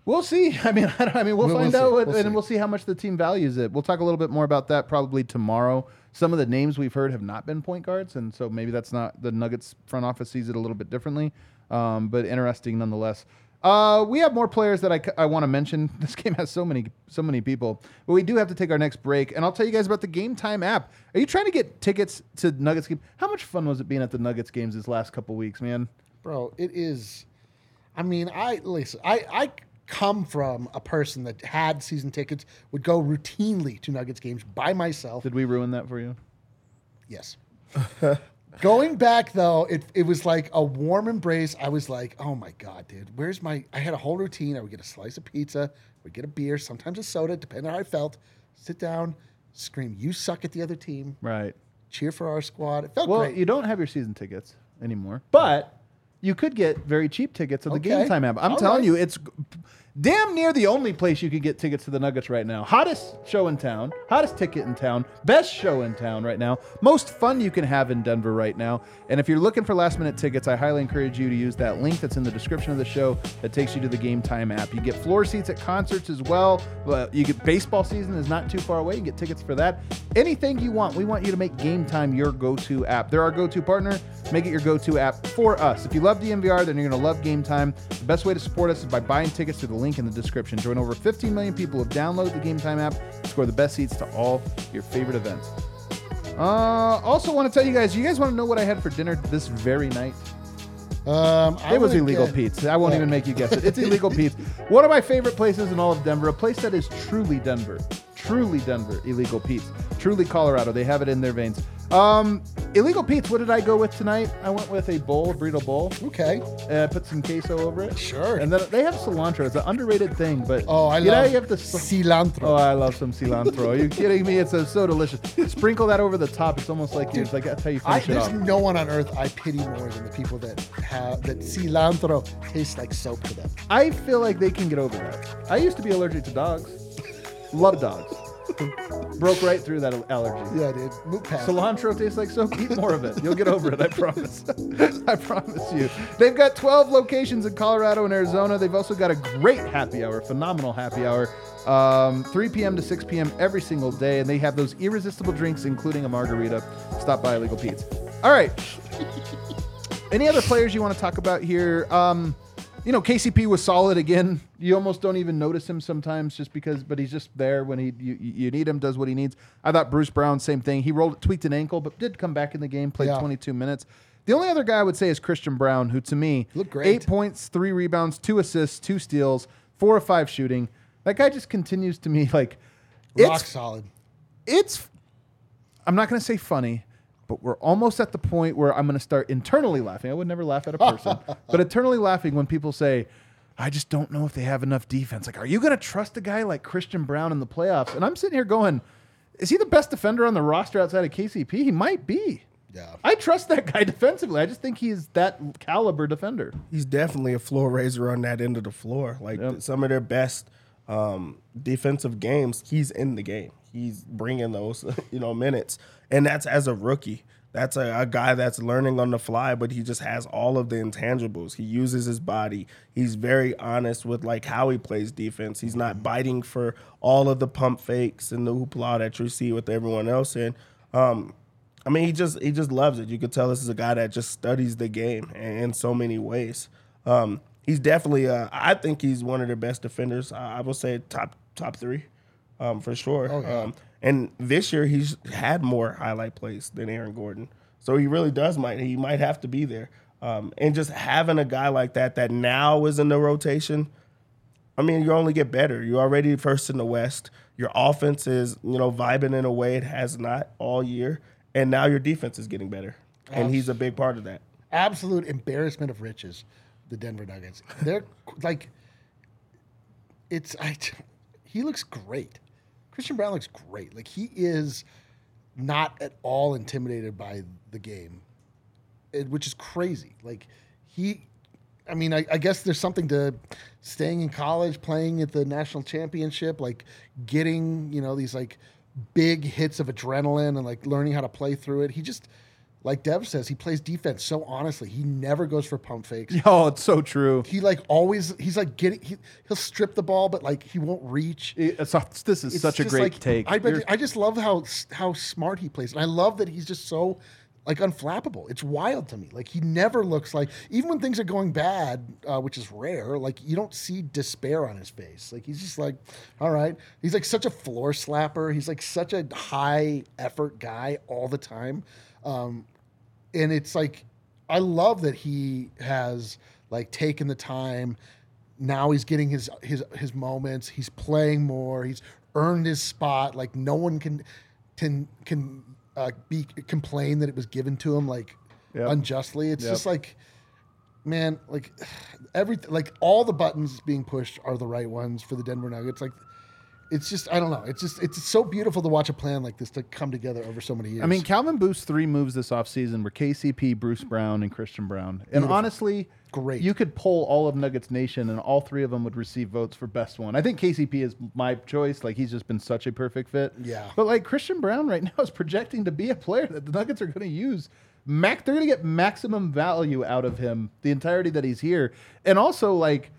We'll see. I mean, I, don't, I mean, we'll, We'll- find we'll out, what, We'll and see. we'll see how much the team values it. We'll talk a little bit more about that probably tomorrow. Some of the names we've heard have not been point guards, and so maybe that's not the Nuggets front office sees it a little bit differently, um, but interesting nonetheless. Uh, we have more players that I, want to mention. This game has so many so many people, but we do have to take our next break, and I'll tell you guys about the Game Time app. Are you trying to get tickets to Nuggets game? How much fun was it being at the Nuggets games these last couple weeks, man? Bro, it is. I mean, I listen. I I come from a person that had season tickets, would go routinely to Nuggets games by myself. Did we ruin that for you? Yes. Going back though, it, it was like a warm embrace. I was like, oh my God, dude, where's my I had a whole routine. I would get a slice of pizza, we'd get a beer, sometimes a soda, depending on how I felt. Sit down, scream, you suck at the other team, Right. cheer for our squad. It felt Well, great. you don't have your season tickets anymore, but you could get very cheap tickets at the Okay. Game Time app. I'm All telling right. you, it's damn near the only place you can get tickets to the Nuggets right now. Hottest show in town, hottest ticket in town, best show in town right now, most fun you can have in Denver right now. And if you're looking for last minute tickets, I highly encourage you to use that link that's in the description of the show that takes you to the Game Time app. You get floor seats at concerts as well. You get baseball season is not too far away. You get tickets for that. Anything you want, we want you to make Game Time your go-to app. They're our go-to partner. Make it your go-to app for us. If you love DNVR, then you're going to love Game Time. The best way to support us is by buying tickets through the link in the description. Join over 15 million people who download the Game Time app score the best seats to all your favorite events. Uh, also, want to tell you guys, you guys want to know what I had for dinner this very night? um, It was illegal get- Pete's. I won't Yeah. even make you guess it. It's illegal Pete's. One of my favorite places in all of Denver, a place that is truly Denver. Truly Denver, illegal Pete's. Truly Colorado. They have it in their veins. Um, illegal Pete's, what did I go with tonight? I went with a bowl, a burrito bowl. Okay. I put some queso over it. Sure. And then they have cilantro. It's an underrated thing, but Oh, I you know, love you have to cilantro. Oh, I love some cilantro. Are you kidding me? It's so, so delicious. Sprinkle that over the top. It's almost like you. It's like that's how you I, finish it there's off. no one on earth I pity more than the people that have that cilantro tastes like soap to them. I feel like they can get over that. I used to be allergic to dogs. Love dogs. Broke right through that allergy. Yeah, dude. Move past. Cilantro tastes like soap. Eat more of it. You'll get over it. I promise. I promise you. They've got 12 locations in Colorado and Arizona. They've also got a great happy hour, phenomenal happy hour. Um, 3 p.m. to 6 p.m. every single day, and they have those irresistible drinks, including a margarita. Stop by Legal Pete's. All right. Any other players you want to talk about here? Um, you know, KCP was solid again. You almost don't even notice him sometimes, just because. But he's just there when he you, you need him, does what he needs. I thought Bruce Brown, same thing. He rolled, tweaked an ankle, but did come back in the game, played Yeah. 22 minutes. The only other guy I would say is Christian Braun, who to me Looked great. eight points, three rebounds, two assists, two steals, four or five shooting. That guy just continues to me like Rock it's solid. it's I'm not going to say funny, but we're almost at the point where I'm going to start internally laughing. I would never laugh at a person, but internally laughing when people say, "I just don't know if they have enough defense." Like, are you going to trust a guy like Christian Braun in the playoffs? And I'm sitting here going, "Is he the best defender on the roster outside of KCP? He might be." Yeah. I trust that guy defensively. I just think he's that caliber defender. He's definitely a floor raiser on that end of the floor. Like Yep. some of their best um, defensive games, he's in the game. He's bringing those, you know, minutes, and that's as a rookie. That's a, a guy that's learning on the fly, but he just has all of the intangibles. He uses his body. He's very honest with like how he plays defense. He's not biting for all of the pump fakes and the hoopla that you see with everyone else. And um, I mean, he just he just loves it. You could tell this is a guy that just studies the game in, in so many ways. Um, he's definitely, uh, I think he's one of the best defenders. I, I will say top top three, um, for sure. um, and this year he's had more highlight plays than Aaron Gordon, so he really does might he might have to be there. Um, and just having a guy like that that now is in the rotation. I mean, you only get better. You're already first in the West. Your offense is, you know, vibing in a way it has not all year, and now your defense is getting better, and he's a big part of that. absolute embarrassment of riches. The Denver Nuggets. They're like, it's I. He looks great. Christian Braun looks great. Like he is not at all intimidated by the game, it- which is crazy. Like he. I mean, I, I guess there's something to staying in college, playing at the national championship, like getting, you know, these like big hits of adrenaline and like learning how to play through it. He just, like Dev says, he plays defense so honestly. He never goes for pump fakes. Oh, it's so true. He like always, he's like getting, he, he'll strip the ball, but like he won't reach. It's, this is It's such a great like- take. I, I just love how how smart he plays, and I love that he's just so like unflappable. It's wild to me. Like he never looks like even when things are going bad, uh, which is rare. Like you don't see despair on his face. Like he's just like, all right. He's like such a floor slapper. He's like such a high effort guy all the time. Um, and it's like I love that he has like taken the time. Now he's getting his his his moments. He's playing more. He's earned his spot. Like no one can can can uh, be complain that it was given to him like Yep. unjustly. It's Yep. just like man, like every like all the buttons being pushed are the right ones for the Denver Nuggets. Like it's just I don't know. It's just it's so beautiful to watch a plan like this to come together over so many years. I mean, Calvin Booth's three moves this offseason were KCP, Bruce Brown, and Christian Braun. And honestly, Great. You could poll all of Nuggets Nation, and all three of them would receive votes for best one. I think KCP is my choice. Like he's just been such a perfect fit. Yeah. But like Christian Braun right now is projecting to be a player that the Nuggets are going to use. Mac, they're going to get maximum value out of him the entirety that he's here, and also like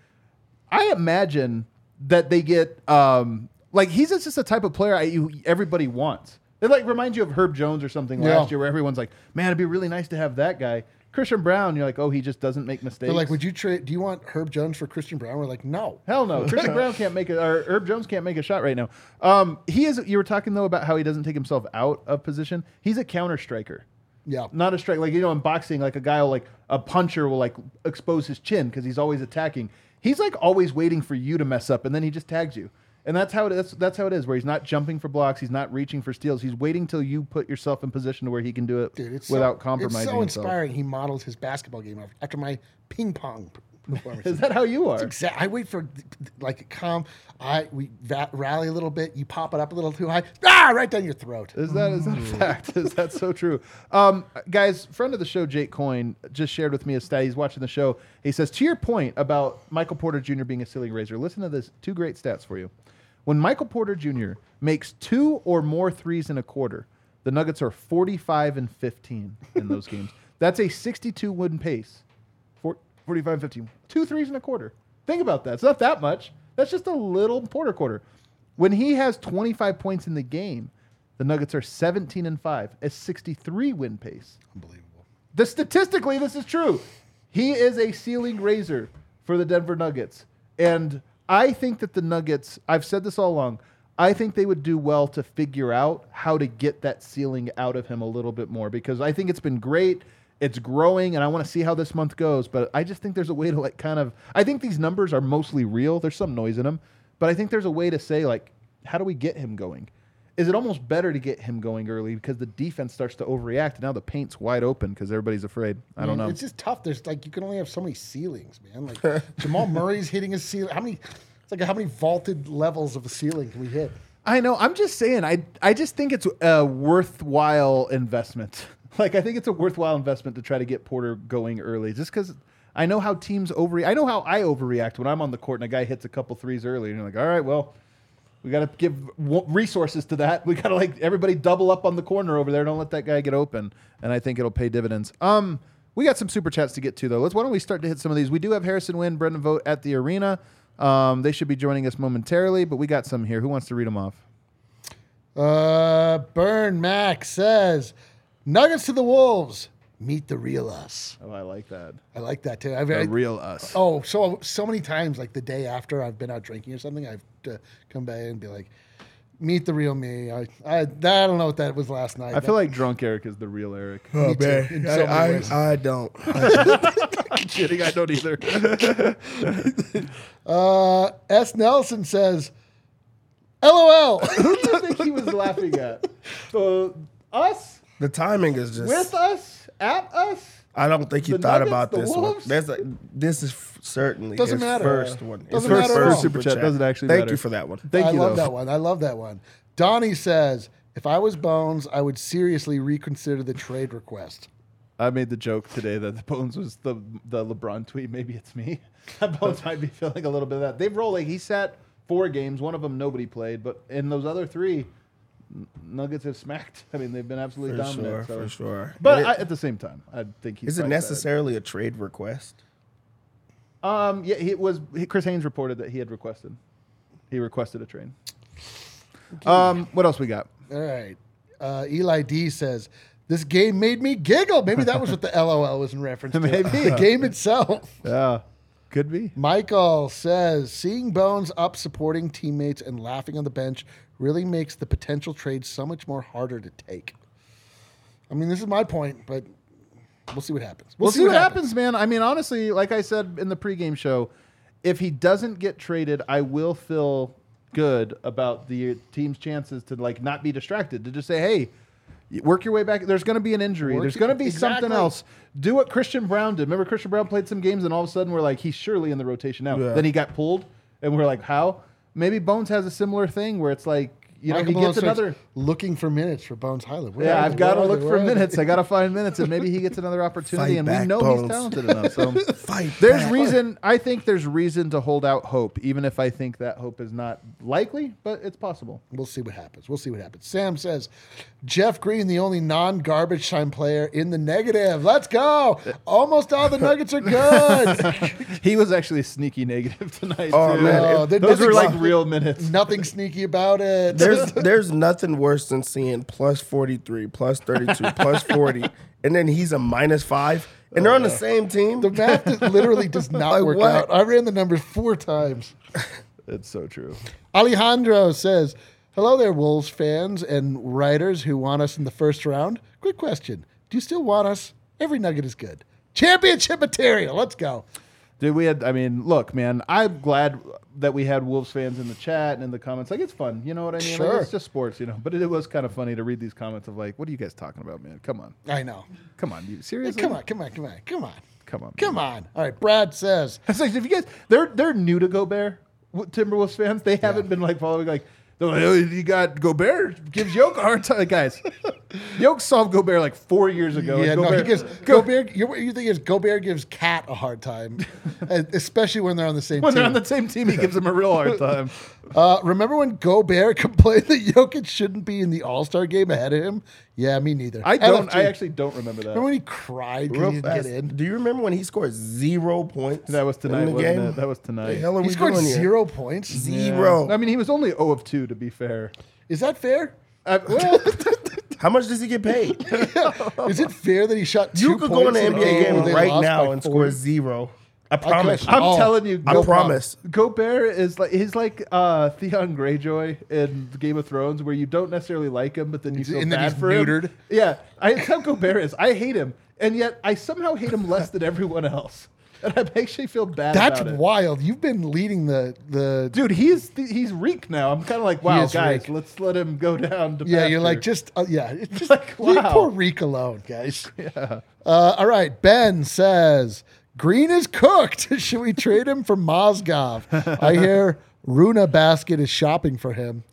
I imagine that they get um like he's just the type of player I, you, everybody wants. It like reminds you of Herb Jones or something Yeah. last year, where everyone's like, "Man, it'd be really nice to have that guy." Christian Braun, you're like, "Oh, he just doesn't make mistakes." They're like, would you trade? Do you want Herb Jones for Christian Braun? We're like, no. Hell no. Christian Braun can't make it, or Herb Jones can't make a shot right now. Um, he is. You were talking though about how he doesn't take himself out of position. He's a counter striker, Yeah. not a strike. Like you know, in boxing, like a guy will like a puncher will like expose his chin because he's always attacking. He's like always waiting for you to mess up, and then he just tags you. And that's how it is. That's how it is. Where he's not jumping for blocks, he's not reaching for steals. He's waiting till you put yourself in position to where he can do it Dude, it's without so, compromising. It's so himself. inspiring. He models his basketball game after- my ping pong performance. Is that how you are? Exactly. I wait for like calm. I we va- rally a little bit. You pop it up a little too high. Ah, right down your throat. Is that is that a fact? Is that so true? Um, guys, friend of the show, Jake Coyne, just shared with me a stat. He's watching the show. He says, to your point about Michael Porter Jr. being a ceiling raiser, listen to this. Two great stats for you. When Michael Porter Jr. makes two or more threes in a quarter, the Nuggets are 45 and 15 in those games. That's a 62 win pace. Four- 45 15. Two threes in a quarter. Think about that. It's not that much. That's just a little Porter quarter. When he has 25 points in the game, the Nuggets are 17 and 5, a 63 win pace. Unbelievable. The statistically, this is true. He is a ceiling raiser for the Denver Nuggets, and I think that the Nuggets. I've said this all along. I think they would do well to figure out how to get that ceiling out of him a little bit more because I think it's been great. It's growing, and I want to see how this month goes. But I just think there's a way to like kind of. I think these numbers are mostly real. There's some noise in them, but I think there's a way to say like, how do we get him going? Is it almost better to get him going early because the defense starts to overreact and now the paint's wide open because everybody's afraid? I don't Man, know. It's just tough. There's like you can only have so many ceilings, man. Like Jamal Murray's hitting his ceiling. How many? It's like how many vaulted levels of a ceiling can we hit? I know. I'm just saying. I I just think it's a worthwhile investment. Like I think it's a worthwhile investment to try to get Porter going early, just because I know how teams over. I know how I overreact when I'm on the court and a guy hits a couple threes early, and you're like, all right, well, we got to give resources to that. We got to like everybody double up on the corner over there. Don't let that guy get open, and I think it'll pay dividends. Um. We got some super chats to get to though. Let's why don't we start to hit some of these? We do have Harrison Wind, Brendan Vogt at the arena. Um, they should be joining us momentarily, but we got some here. Who wants to read them off? Uh, Burn Max says, "Nuggets to the Wolves. Meet the real us." Oh, I like that. I like that too. I've, The I, real us. Oh, so so many times, like the day after I've been out drinking or something, I've to come back and be like, "Meet the real me." I I, I don't know what that was last night. I feel like drunk Eric is the real Eric. Me too, in so many ways. I don't. kidding, I don't either. uh, S. Nelson says, "LOL." Who do you think he was laughing at? Uh, us? The timing is just. With us? At us? I don't think he The thought Nuggets, about the this one. Wolves? There's a, this is certainly Doesn't his matter. first one. His Doesn't first matter at all. Super chat doesn't actually Thank matter. you for that one. Thank I you, I love though. that one. I love that one. Donnie says, "If I was Bones, I would seriously reconsider the trade request." I made the joke today that the Bones was the the LeBron tweet. Maybe it's me. Bones might be feeling a little bit of that. They've rolled like he sat four games. One of them nobody played, but in those other three, N- Nuggets have smacked. I mean, they've been absolutely For dominant. sure, so. for sure. But And I, at the same time, I think he's is it probably better. necessarily a trade request? Um, yeah, he was. He, Chris Haynes reported that he had requested. He requested a train. Um, what else we got? All right. Uh, Eli D says, "This game made me giggle." Maybe that was what the LOL was in reference to. Maybe. the game itself. Yeah, could be. Michael says, "Seeing Bones up supporting teammates and laughing on the bench really makes the potential trade so much more harder to take." I mean, this is my point, but we'll see what happens. We'll, see, what happens. man. I mean, honestly, like I said in the pregame show, if he doesn't get traded, I will feel good about the team's chances to like not be distracted. To just say, hey. Work your way back. There's going to be an injury. Work There's going to be something else. Do what Christian Braun did. Remember, Christian Braun played some games, and all of a sudden we're like, he's surely in the rotation now. Yeah. Then he got pulled, and we're like, how? Maybe Bones has a similar thing where it's like, you know, Michael he gets another. looking for minutes for Bones Hyland. Where Yeah, I've got to look for Where are they? minutes. I got to find minutes, and maybe he gets another opportunity. Fight and we know he's talented enough. So Fight there's back. reason. I think there's reason to hold out hope, even if I think that hope is not likely, but it's possible. We'll see what happens. We'll see what happens. Sam says, Jeff Green, the only non garbage time player in the negative. Let's go. Almost all the Nuggets are good. He was actually sneaky negative tonight. Oh, too. man. Oh, those were like real minutes. Nothing sneaky about it. There's there's nothing worse than seeing plus 43, plus 32, plus 40, and then he's a minus five, and they're on the oh, same team. the math literally does not Like work what? out. I ran the numbers four times. It's so true. Alejandro says, Hello there, Wolves fans and writers who want us in the first round. Quick question Do you still want us? Every nugget is good. Championship material. Let's go. Dude, we had. I mean, look, man. I'm glad that we had Wolves fans in the chat and in the comments. Like, it's fun. You know what I mean? Like, Sure. it's just sports, you know. But it, was kind of funny to read these comments of like, "What are you guys talking about, man? Come on, I know. come on, you seriously? come on, come on, come on, come on. come on, Come on. All right, Brad says, It's like if you guys they're they're new to Gobert, w- Timberwolves fans. They haven't been like following like. Like, "Oh, you got Gobert gives Yoke a hard time, guys. Yoke solved Gobert like four years ago. yeah, and no, he Gobert- gives Go- Gobert. You, you think is Gobert gives KAT a hard time, especially when they're on the same when team. they're on the same team, he gives them a real hard time. Uh, remember when Gobert complained that Jokic shouldn't be in the All Star game ahead of him? Yeah, me neither. I don't. I actually don't remember that. Remember when he cried because Real he didn't fast. get in? Do you remember when he scored zero points? That was in tonight, the wasn't game? it? That was The tonight. hell are He we scored doing here? zero points. Zero. I mean, he was only 0 of 2, to be fair. Is that fair? Uh, well, How much does he get paid? Is it fair that he shot two you could go in points an a NBA game game where they right lost now by and 40? score zero. I promise. question. I'm Oh, telling you, I Go- promise. Gobert is like he's like uh, Theon Greyjoy in Game of Thrones, where you don't necessarily like him, but then you He's- feel and then bad he's for neutered. him. Yeah, I, that's how Gobert is. I hate him, and yet I somehow hate him less than everyone else, and I actually feel bad. That's about it. wild. You've been leading the the. dude. He's he's reek now. I'm kind of like, wow, is guys, reek. let's let him go down. To yeah, you're pasture. like just uh, yeah. It's just Like, leave wow. poor Reek alone, guys. Yeah. Uh, all right. Ben says Green is cooked. Should we trade him for Mozgov? I hear Runa Basket is shopping for him.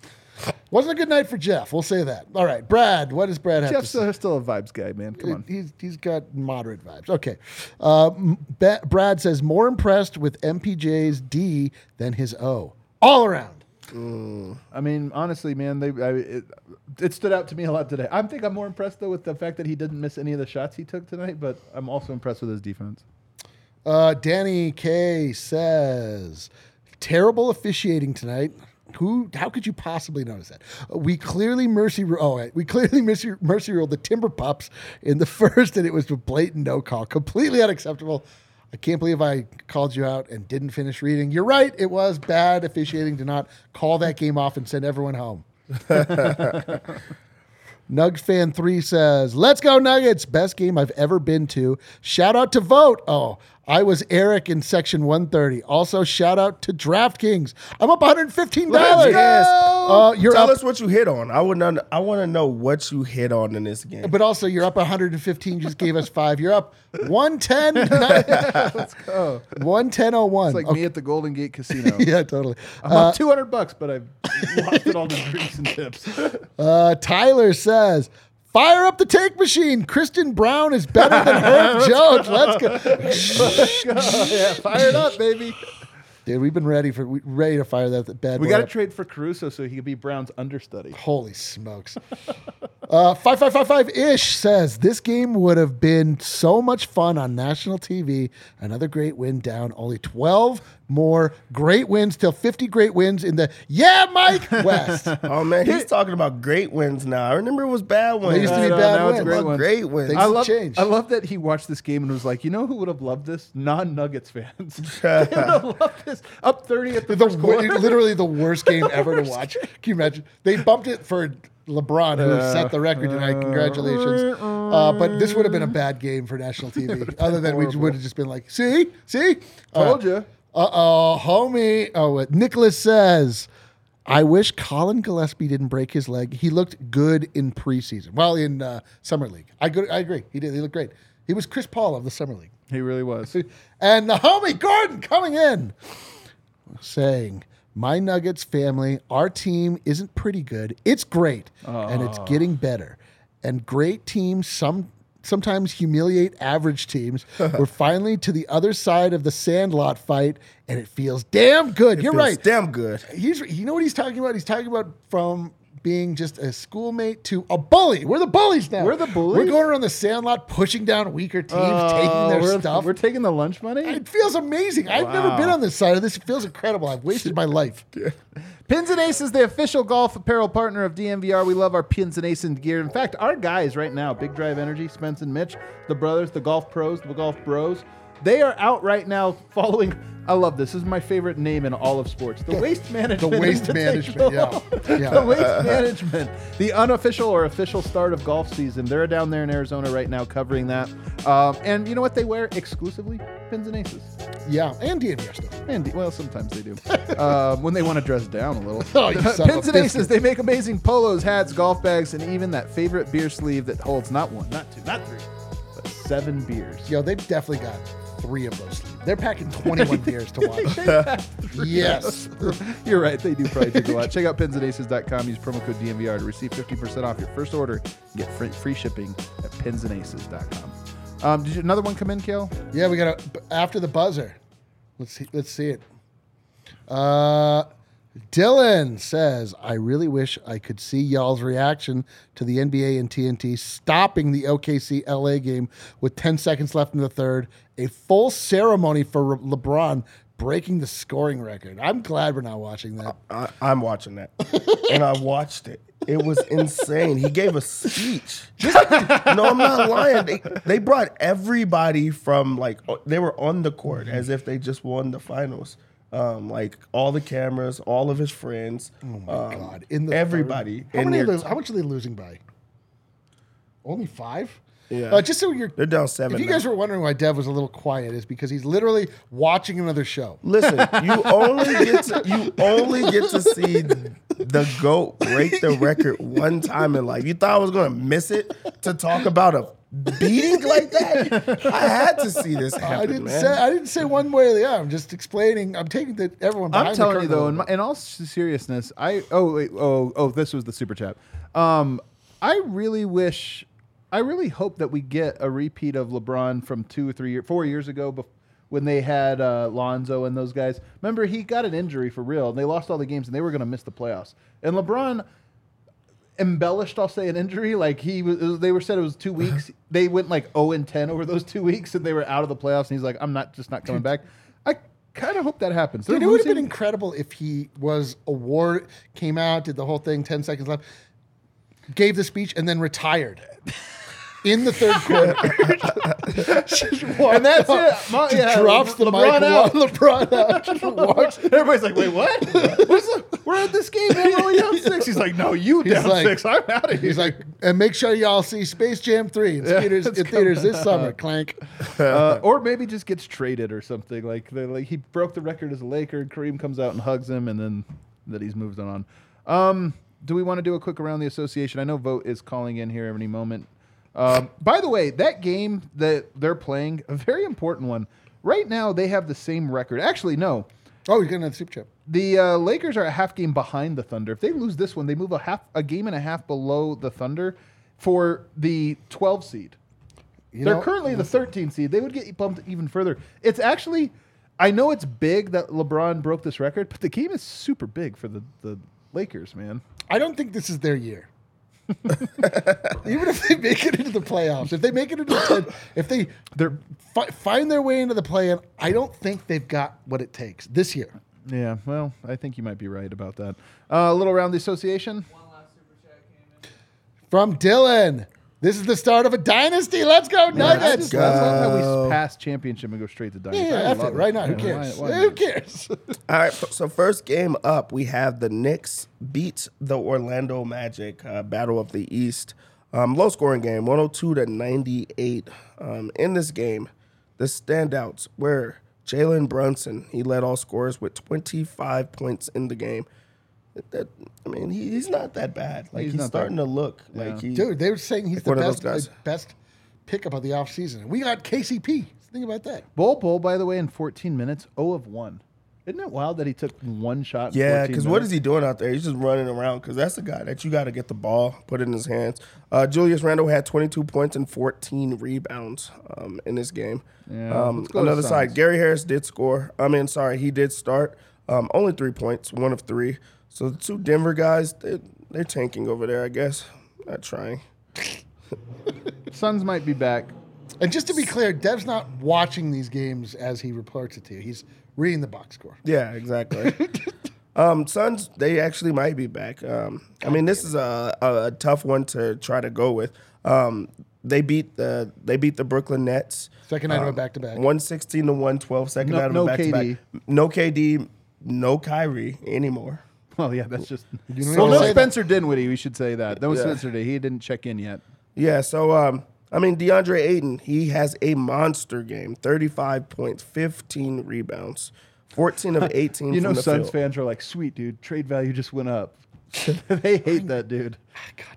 Wasn't a good night for Jeff. We'll say that. All right, Brad. What does Brad have Jeff's to say? still, still a vibes guy, man. Come on. He's he's got moderate vibes. Okay. Uh, m- Ba- Brad says more impressed with MPJ's D than his O. All around. I mean, honestly, man, they I, it, it stood out to me a lot today. I think I'm more impressed though with the fact that he didn't miss any of the shots he took tonight, but I'm also impressed with his defense. Uh, Danny K says terrible officiating tonight. Who? How could you possibly notice that? Uh, We clearly mercy. Oh, we clearly mercy, mercy ruled the Timber Pups in the first, and it was a blatant no call. Completely unacceptable. I can't believe I called you out and didn't finish reading. You're right. It was bad officiating to not call that game off and send everyone home. Nugs fan three says, "Let's go Nuggets! Best game I've ever been to. Shout out to Vogt. Oh, I was Eric in section 130. Also, shout out to DraftKings. I'm up 115 dollars. Yes. Uh, you're Tell up, us what you hit on. I would not, I want to know what you hit on in this game. but also you're up 115. Just gave us five. You're up 110. Let's go. 110.01. It's like me at the Golden Gate Casino. yeah, totally. I'm up 200 bucks, but I've lost it all to drinks and tips. Uh, Tyler says, "Fire up the take machine. Christian Braun is better than Herb Jones. Let's go." Let's go. yeah, fire it up, baby. Dude, we've been ready for we ready to fire that bad. We got to trade for Caruso so he could be Braun's understudy. Holy smokes. uh, 5555 ish says this game would have been so much fun on national TV. Another great win down. Only 12 more great wins till 50 great wins in the Yeah, Mike West. Oh man, he's talking about great wins now. I remember it was bad wins. They used to be No, no, bad now it's wins. great About ones. great wins. Things I have love, changed. I love that he watched this game and was like, you know who would have loved this? Non-Nuggets fans. they would have loved this. Up 30 at the, the first quarter. literally the worst game ever to watch. Can you imagine? They bumped it for LeBron, who set the record tonight. Congratulations. Uh, but this would have been a bad game for national TV. Other than we would have just been like, see, see, Told you. Uh oh, homie. Oh, Nicholas says, I wish Collin Gillespie didn't break his leg. He looked good in preseason. Well, in uh, summer league, I go, I agree. He did. He looked great. He was Chris Paul of the summer league. He really was. And the homie Gordon coming in saying, My Nuggets family, our team isn't pretty good. It's great. And it's getting better. And great teams some sometimes humiliate average teams. We're finally to the other side of the sandlot fight, and it feels damn good. You're Feels right. Damn good. He's you know what he's talking about? He's talking about from being just a schoolmate to a bully. We're the bullies now. We're the bullies? We're going around the sandlot, pushing down weaker teams, oh, taking their we're, stuff. We're taking the lunch money. It feels amazing. I've never been on this side of this. It feels incredible. I've wasted my life. Pins and Aces, is the official golf apparel partner of DNVR. We love our Pins and Aces gear. In fact, our guys right now, Big Drive Energy, Spence and Mitch, the brothers, the golf pros, the golf bros, they are out right now following. I love this. This is my favorite name in all of sports. The Waste Management. The Waste Management, yeah. Yeah. the Waste Management. The unofficial or official start of golf season. They're down there in Arizona right now covering that. Um, and you know what they wear exclusively? Pins and Aces. Yeah, and DNVR stuff. And well, sometimes they do um, when they want to dress down a little. Oh, you son Pins and Aces, they make amazing polos, hats, golf bags, and even that favorite beer sleeve that holds not one, not two, not three, but seven beers. Yo, they've definitely got three of those. They're packing 21 beers to watch. yes. You're right, they do probably drink a lot. Check out pinsandaces.com. Use promo code DNVR to receive 50% off your first order and get free, free shipping at pinsandaces.com. Um, did you, another one come in, Kale? Yeah, we got to after the buzzer. Let's see. Let's see it. Uh, Dylan says, I really wish I could see y'all's reaction to the NBA and TNT stopping the OKC LA game with 10 seconds left in the third. A full ceremony for Le- LeBron breaking the scoring record. I'm glad we're not watching that. I, I'm watching that, and I watched it. It was insane. He gave a speech. no, I'm not lying. They, they brought everybody from like they were on the court as if they just won the finals. Um, like all the cameras, all of his friends. Oh my God. In the everybody. third? How, and many they're- how much are they losing by? Only five? Yeah. Uh, just so you're. They're down seven If you now. guys were wondering why Dev was a little quiet, is because he's literally watching another show. Listen, you only get to you only get to see the goat break the record one time in life. You thought I was gonna miss it to talk about a beating like that? I had to see this happen, I didn't man. say I didn't say one way or the other. I'm just explaining. I'm taking the everyone. I'm the telling you though, in, my, in all seriousness, I oh wait oh oh this was the super chat. Um, I really wish, I really hope that we get a repeat of LeBron from two or three years, four years ago, bef- when they had uh, Lonzo and those guys. Remember, he got an injury for real, and they lost all the games, and they were going to miss the playoffs. And LeBron embellished, I'll say, an injury. Like he was, they were said it was two weeks. they went like zero and ten over those two weeks, and they were out of the playoffs. And he's like, I'm not just not coming back. I kind of hope that happens. Dude, it would have been incredible if he was award came out, did the whole thing, ten seconds left, gave the speech, and then retired in the third quarter. And that's it. Just yeah, drops the LeBron mic. out. LeBron out. Just walks. Everybody's like, wait, what? What's the, we're at this game. We're only down six. He's like, no, you He's down like- six. I'm out of here. He's like, and make sure y'all see Space Jam three in theaters in theaters this summer. Clank. uh, or maybe just gets traded or something. Like, like he broke the record as a Laker. Kareem comes out and hugs him, and then that he's moved on. Um, do we want to do a quick around the association? I know Vogt is calling in here any moment. Um, by the way, that game that they're playing, a very important one. Right now, they have the same record. Actually, no. Oh, you're getting a super chip. The uh, Lakers are a half game behind the Thunder. If they lose this one, they move a half a game and a half below the Thunder for the 12 seed. You They're know, currently the 13 seed. They would get bumped even further. It's actually, I know it's big that LeBron broke this record, but the game is super big for the, the Lakers, man. I don't think this is their year. Even if they make it into the playoffs, if they make it into the, if they They're fi- find their way into the play-in, I don't think they've got what it takes this year. yeah. Well, I think you might be right about that. Uh, a little around the association. From Dylan, this is the start of a dynasty. Let's go I Nuggets! just love how we pass championship and go straight to dynasty. Yeah, yeah, F it, right now. Who cares? why- why Who cares? All right, so first game up, we have the Knicks beat the Orlando Magic, uh, Battle of the East. Um, low scoring game, 102 to 98. Um, in this game, the standouts were Jalen Brunson. He led all scorers with 25 points in the game. That- that- I mean, he, he's not that bad. Like He's he's, not starting to look like he. Dude, they were saying he's Like the one of those best, guys. like, best pickup of the offseason. We got KCP. Think about that. Bol Bol, by the way, in 14 minutes, 0 of 1. Isn't it wild that he took one shot? In Yeah, because what is he doing out there? He's just running around because that's the guy that you got to get the ball, put it in his hands. Uh, Julius Randle had 22 points and 14 rebounds um, in this game. Yeah, um, let's go with another side, Gary Harris did score. I mean, sorry, he did start. Um, only three points, one of three. So the two Denver guys, they're, they're tanking over there, I guess. Not trying. Suns might be back. And just to be clear, Dev's not watching these games as he reports it to you. He's reading the box score. Yeah, exactly. um, Suns, they actually might be back. Um, I mean, this is a, a, a tough one to try to go with. Um, they beat the they beat the Brooklyn Nets. Second night of a um, back-to-back. 116 to 112, second No- night of no a back to back. KD. No KD, no Kyrie anymore. Well, yeah, that's just. You don't well, no say that. Spencer Dinwiddie. We should say that. No Yeah. Spencer Dinwiddie. He didn't check in yet. Yeah, so um, I mean DeAndre Ayton, he has a monster game, 35 points, 15 rebounds, 14 of 18 You from know, the Suns field. fans are like, "Sweet dude, trade value just went up." they hate that dude.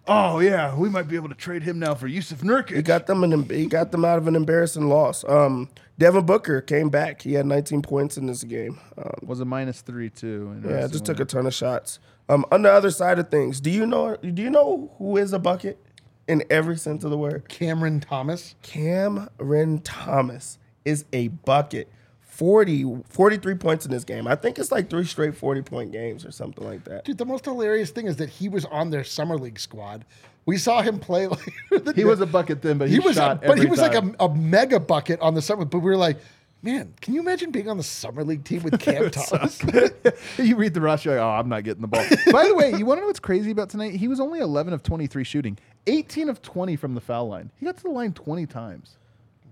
Oh yeah, we might be able to trade him now for Jusuf Nurkic. He got them an he got them out of an embarrassing loss. Um, Devin Booker came back. He had 19 points in this game. Um, was a minus three too. yeah, Interesting just took a ton of shots. Um, on the other side of things, do you know do you know who is a bucket in every sense of the word? Cameron Thomas. Cameron Thomas is a bucket. 40, 43 points in this game. I think it's like three straight 40 point games or something like that. Dude, the most hilarious thing is that he was on their summer league squad. We saw him play like He was a bucket then, but he, he was, shot but he was time. like a, a mega bucket on the summer. But we were like, man, can you imagine being on the summer league team with Cam Thomas? you read the roster, you're like, oh, I'm not getting the ball. By the way, you want to know what's crazy about tonight? He was only 11 of 23 shooting, 18 of 20 from the foul line. He got to the line 20 times.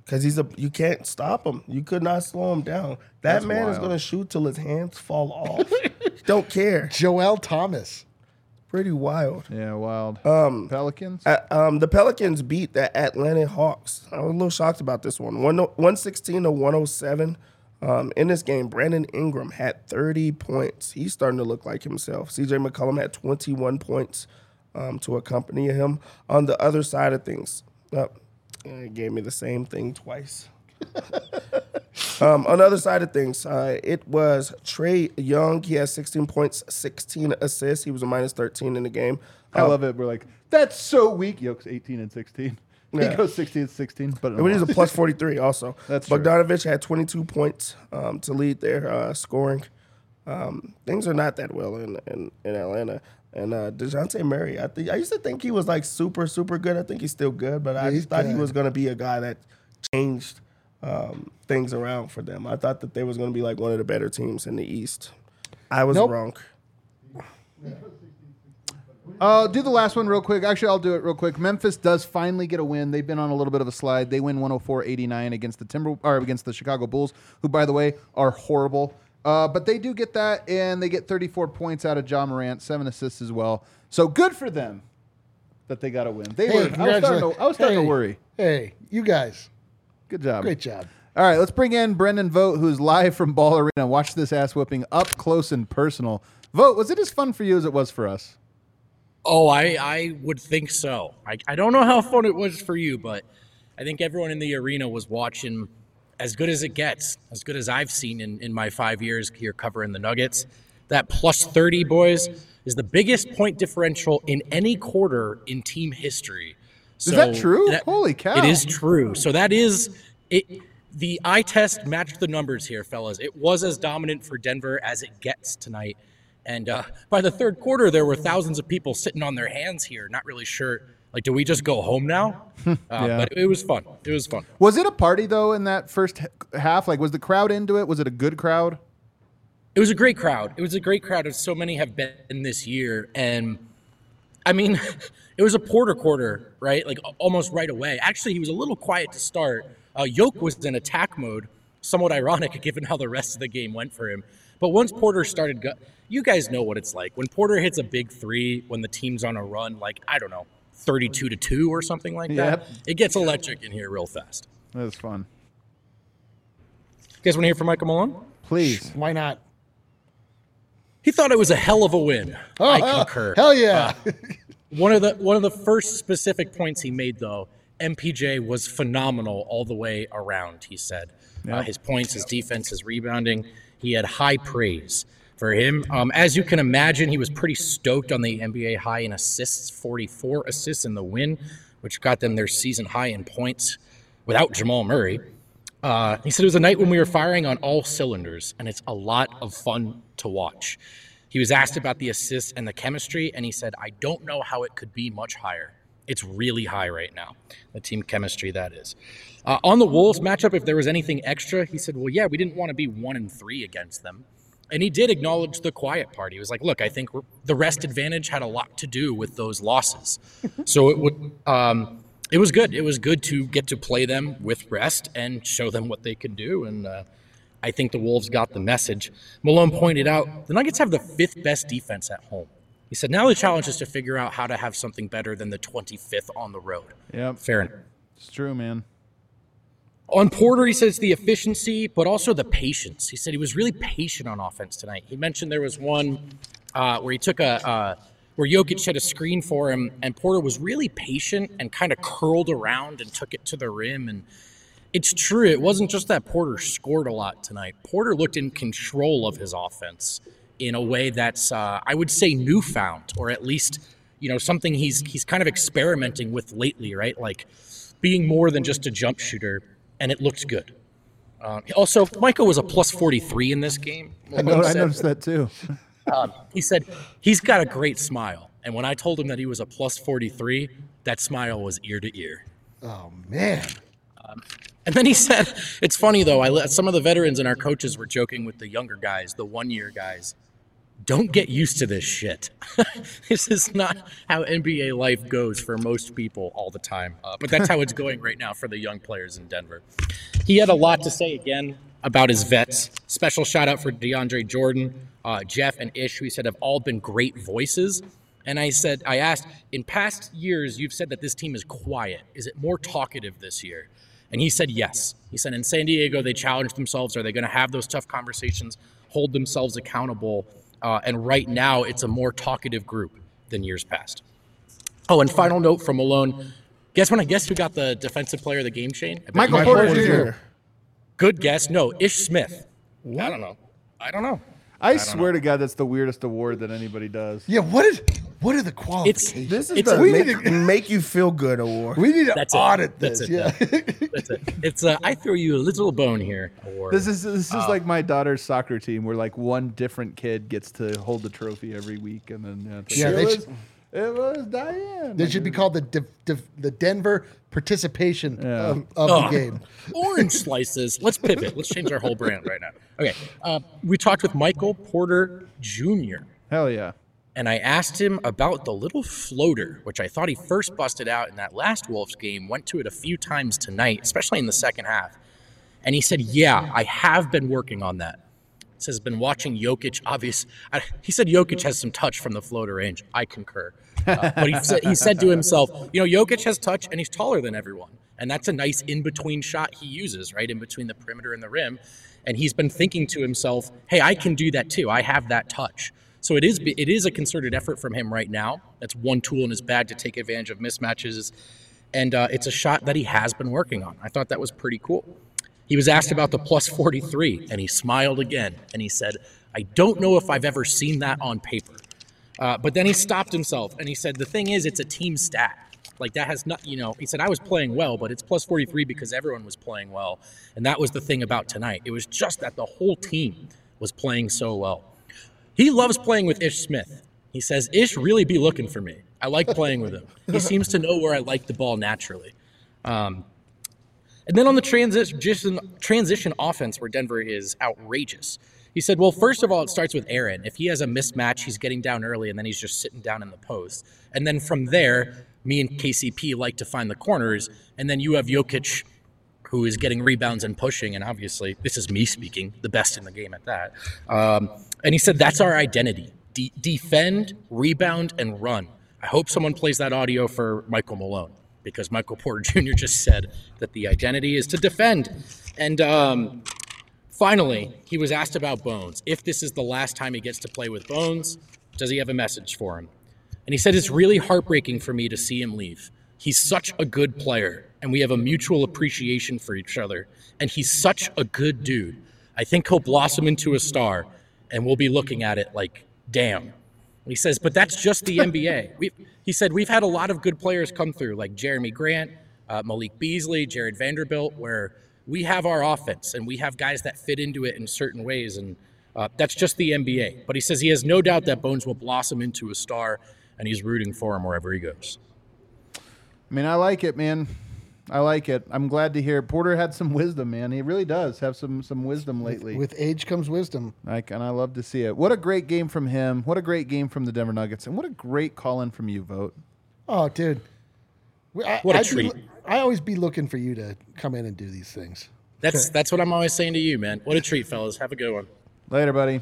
Because he's a you can't stop him. You could not slow him down. That That's man is gonna shoot till his hands fall off. Don't care. Joel Thomas. Pretty wild. Yeah, wild. Um, Pelicans. Uh, um, the Pelicans beat the Atlanta Hawks. I was a little shocked about this one. One, 116 to 107. Um, in this game, Brandon Ingram had 30 points. He's starting to look like himself. CJ McCollum had 21 points um, to accompany him. On the other side of things, uh, it gave me the same thing twice. um, on the other side of things, uh, it was Trae Young. He has 16 points, 16 assists. He was a minus 13 in the game. I Uh, love it. We're like, that's so weak. Yoke's 18 and 16. Yeah. He goes 16 and 16, but But he's a plus 43 also. That's true. Bogdanovic had 22 points um, to lead their uh, scoring. Um, things are not that well in in, in Atlanta. And uh, Dejounte Murray, I think I used to think he was like super super good. I think he's still good, but I he's just thought he was going to be a guy that changed um, things around for them. I thought that they was going to be like one of the better teams in the East. I was Nope. wrong. Uh, do the last one real quick. Actually, I'll do it real quick. Memphis does finally get a win. They've been on a little bit of a slide. They win 104-89 against the Timber or against the Chicago Bulls, who by the way are horrible. Uh, but they do get that, and they get 34 points out of Ja Morant, seven assists as well. So good for them that they got a win. They Hey, were. I was starting, to, I was starting Hey, to worry. Hey, you guys, Good job. great job. All right, let's bring in Brendan Vogt, who's live from Ball Arena. Watch this ass whooping up close and personal. Vogt, was it as fun for you as it was for us? Oh, I, I would think so. I, I don't know how fun it was for you, but I think everyone in the arena was watching as good as it gets, as good as I've seen in, in my five years here covering the Nuggets. That plus 30, boys, is the biggest point differential in any quarter in team history. Is that true? Holy cow. It is true. So that is it. The eye test matched the numbers here, fellas. It was as dominant for Denver as it gets tonight. And uh, by the third quarter, there were thousands of people sitting on their hands here, not really sure. Like, do we just go home now? Uh, Yeah. But it was fun. It was fun. Was it a party though in that first half? Like, was the crowd into it? Was it a good crowd? It was a great crowd. It was a great crowd, as so many have been this year. And I mean, it was a Porter quarter, right? Like almost right away. Actually, he was a little quiet to start. Uh, Yoke was in attack mode, somewhat ironic given how the rest of the game went for him. But once Porter started, go- you guys know what it's like when Porter hits a big three when the team's on a run, like I don't know, thirty-two to two or something like that. Yep. It gets electric in here real fast. That was fun. You guys want to hear from Michael Malone? Please. Why not? He thought it was a hell of a win. Oh, I hell, concur. hell yeah. One of the one of the first specific points he made though, MPJ was phenomenal all the way around. He said uh, his points, his defense, his rebounding. He had high praise for him. Um, as you can imagine, he was pretty stoked on the NBA high in assists, 44 assists in the win, which got them their season high in points without Jamal Murray. Uh, he said it was a night when we were firing on all cylinders, and it's a lot of fun to watch. He was asked about the assists and the chemistry, and he said, I don't know how it could be much higher. It's really high right now, the team chemistry that is. Uh, on the Wolves matchup, if there was anything extra, he said, Well, yeah, we didn't want to be one and three against them. And he did acknowledge the quiet part. He was like, Look, I think we're, the rest advantage had a lot to do with those losses. so it would. Um, it was good. It was good to get to play them with rest and show them what they can do. And uh, I think the Wolves got the message. Malone pointed out the Nuggets have the fifth best defense at home. He said, now the challenge is to figure out how to have something better than the 25th on the road. Yeah, Fair enough. It's true, man. On Porter, he says the efficiency, but also the patience. He said he was really patient on offense tonight. He mentioned there was one uh, where he took a uh, where Jokic had a screen for him, and Porter was really patient and kind of curled around and took it to the rim. And it's true, it wasn't just that Porter scored a lot tonight. Porter looked in control of his offense in a way that's uh, I would say newfound, or at least you know something he's he's kind of experimenting with lately, right? Like being more than just a jump shooter, and it looks good. Um, also, Michael was a plus 43 in this game. I, know, I noticed that too. Um, he said he's got a great smile. And when I told him that he was a plus 43, that smile was ear to ear. Oh man. And then he said, "It's funny though. I let some of the veterans and our coaches were joking with the younger guys, the one-year guys. Don't get used to this shit. this is not how NBA life goes for most people all the time. Uh, but that's how it's going right now for the young players in Denver. He had a lot to say again about his vets. Special shout out for DeAndre Jordan, uh, Jeff, and Ish, who he said have all been great voices. And I said, I asked, in past years, you've said that this team is quiet. Is it more talkative this year? And he said yes. He said in San Diego, they challenged themselves. Are they going to have those tough conversations, hold themselves accountable? Uh, and right now, it's a more talkative group than years past. Oh, and final note from Malone. Guess when I guess who got the defensive player of the game, Shane? I Michael you- Porter Jr. Good guess. No, Ish Smith. I don't know. I don't know. I swear to God, that's the weirdest award that anybody does. Yeah. What is? What are the It's qualifications? This is It's the a- We make, need to- make you feel good award. we need to That's it. audit That's this. it, yeah. That's it. It's a I throw you a little bone here. Award. This is this is Oh. like my daughter's soccer team, where like one different kid gets to hold the trophy every week, and then yeah, it's Yeah, like, they it, was, was Diane. They should be called the Div- Div- the Denver participation Yeah. of, of Oh. the game. orange slices. Let's pivot. Let's change our whole brand right now. Okay. Uh, we talked with Michael Porter Jr. Hell yeah. and I asked him about the little floater, which I thought he first busted out in that last Wolves game. Went to it a few times tonight, especially in the second half. And he said, "Yeah, I have been working on that." Says been watching Jokic. Obvious. I, he said Jokic has some touch from the floater range. I concur. Uh, but he said, he said to himself, you know, Jokic has touch and he's taller than everyone, and that's a nice in between shot he uses, right in between the perimeter and the rim. And he's been thinking to himself, hey, I can do that too. I have that touch. So it is it is a concerted effort from him right now. That's one tool in his bag to take advantage of mismatches, and uh, it's a shot that he has been working on. I thought that was pretty cool. He was asked about the plus 43, and he smiled again, and he said, "I don't know if I've ever seen that on paper." Uh, but then he stopped himself, and he said, "The thing is, it's a team stat. Like that has not, you know." He said, "I was playing well, but it's plus 43 because everyone was playing well, and that was the thing about tonight. It was just that the whole team was playing so well." He loves playing with Ish Smith. He says, Ish really be looking for me. I like playing with him. He seems to know where I like the ball naturally. Um, and then on the transition transition offense, where Denver is outrageous. He said, well, first of all, it starts with Aaron. If he has a mismatch, he's getting down early and then he's just sitting down in the post. And then from there, me and KCP like to find the corners. And then you have Jokic, who is getting rebounds and pushing. And obviously, this is me speaking, the best in the game at that. Um, and he said, that's our identity De- defend, rebound, and run. I hope someone plays that audio for Michael Malone because Michael Porter Jr. just said that the identity is to defend. And um, finally, he was asked about Bones. If this is the last time he gets to play with Bones, does he have a message for him? And he said, It's really heartbreaking for me to see him leave. He's such a good player, and we have a mutual appreciation for each other. And he's such a good dude. I think he'll blossom into a star, and we'll be looking at it like, damn. He says, but that's just the NBA. we he said, we've had a lot of good players come through, like Jerami Grant, uh, Malik Beasley, Jarred Vanderbilt, where we have our offense and we have guys that fit into it in certain ways. And uh, that's just the NBA. But he says he has no doubt that Bones will blossom into a star, and he's rooting for him wherever he goes. I mean, I like it, man. I like it. I'm glad to hear Porter had some wisdom, man. He really does have some some wisdom lately. With age comes wisdom. Like, and I love to see it. What a great game from him. What a great game from the Denver Nuggets, and what a great call in from you, Vogt. Oh, dude. I, What a I'd be- treat. I always be looking for you to come in and do these things. That's that's what I'm always saying to you, man. What a treat, fellas. Have a good one. Later, buddy.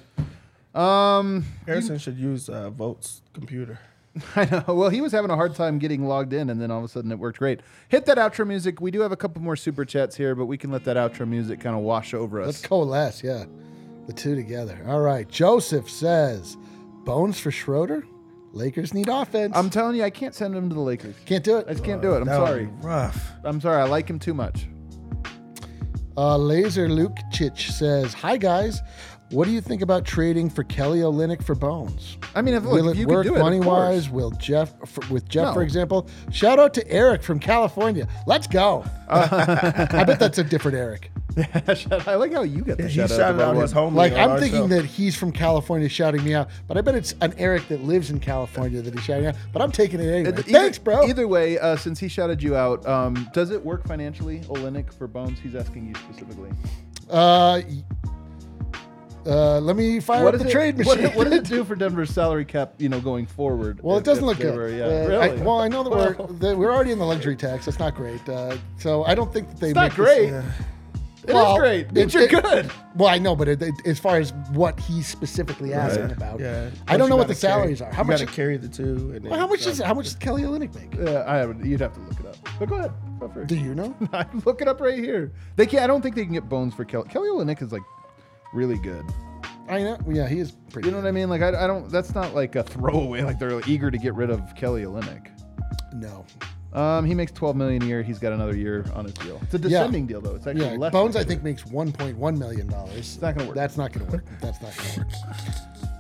Um, Harrison should use uh, Vogt's computer. I know. Well, he was having a hard time getting logged in, and then all of a sudden it worked great. Hit that outro music. We do have a couple more super chats here, but we can let that outro music kind of wash over us. Let's coalesce, yeah. The two together. All right. Joseph says, Bones for Schroeder? Lakers need offense. I'm telling you, I can't send him to the Lakers. Can't do it. I just can't do it. I'm That would sorry. Rough. I'm sorry. I like him too much. Uh, Laser Luke Chich says, Hi, guys. What do you think about trading for Kelly Olynyk for Bones? I mean, if, look, Will if it you work could do it, money wise? Will Jeff, for, with Jeff, No. for example? Shout out to Eric from California. Let's go. I bet that's a different Eric. I like how you get the He shout out. shouted out everyone. his homie. Like I'm thinking show. that he's from California shouting me out, but I bet it's an Eric that lives in California that he's shouting out. But I'm taking it anyway. Either- Thanks, bro. Either way, uh, since he shouted you out, um, does it work financially, Olynyk for Bones? He's asking you specifically. Uh, y- uh, let me fire up does the it, trade what- machine. What, does it do for Denver's salary cap? You know, going forward. Well, if- it doesn't look good. were- yeah, Uh, really. I, well, I know that we're that we're already in the luxury tax. That's not great. Uh, so I don't think that they it's make not this- great. It is Well, great. It, you're it- good. Well, I know, but it, it- as far as what he's specifically asking about, Yeah. I don't know what the Plus salaries are. How you much? gotta carry the two? And well, how much is how much does Kelly Olynyk make? Uh, I haven't. You'd have to look it up. But go ahead. Feel free. Do you know? I look it up right here. They can't. I don't think they can get Bones for Kelly. Kelly Olynyk is like really good. I know. Yeah, he is pretty. You know what I mean? Like I, I don't. That's not like a throwaway. Like they're eager to get rid of Kelly Olynyk. No. Um, he makes 12 million a year. He's got another year on his deal. It's a Yeah. descending deal though. It's actually Yeah, less. Bones, I think makes 1.1 million dollars. It's not gonna work. That's not gonna work. That's not gonna work.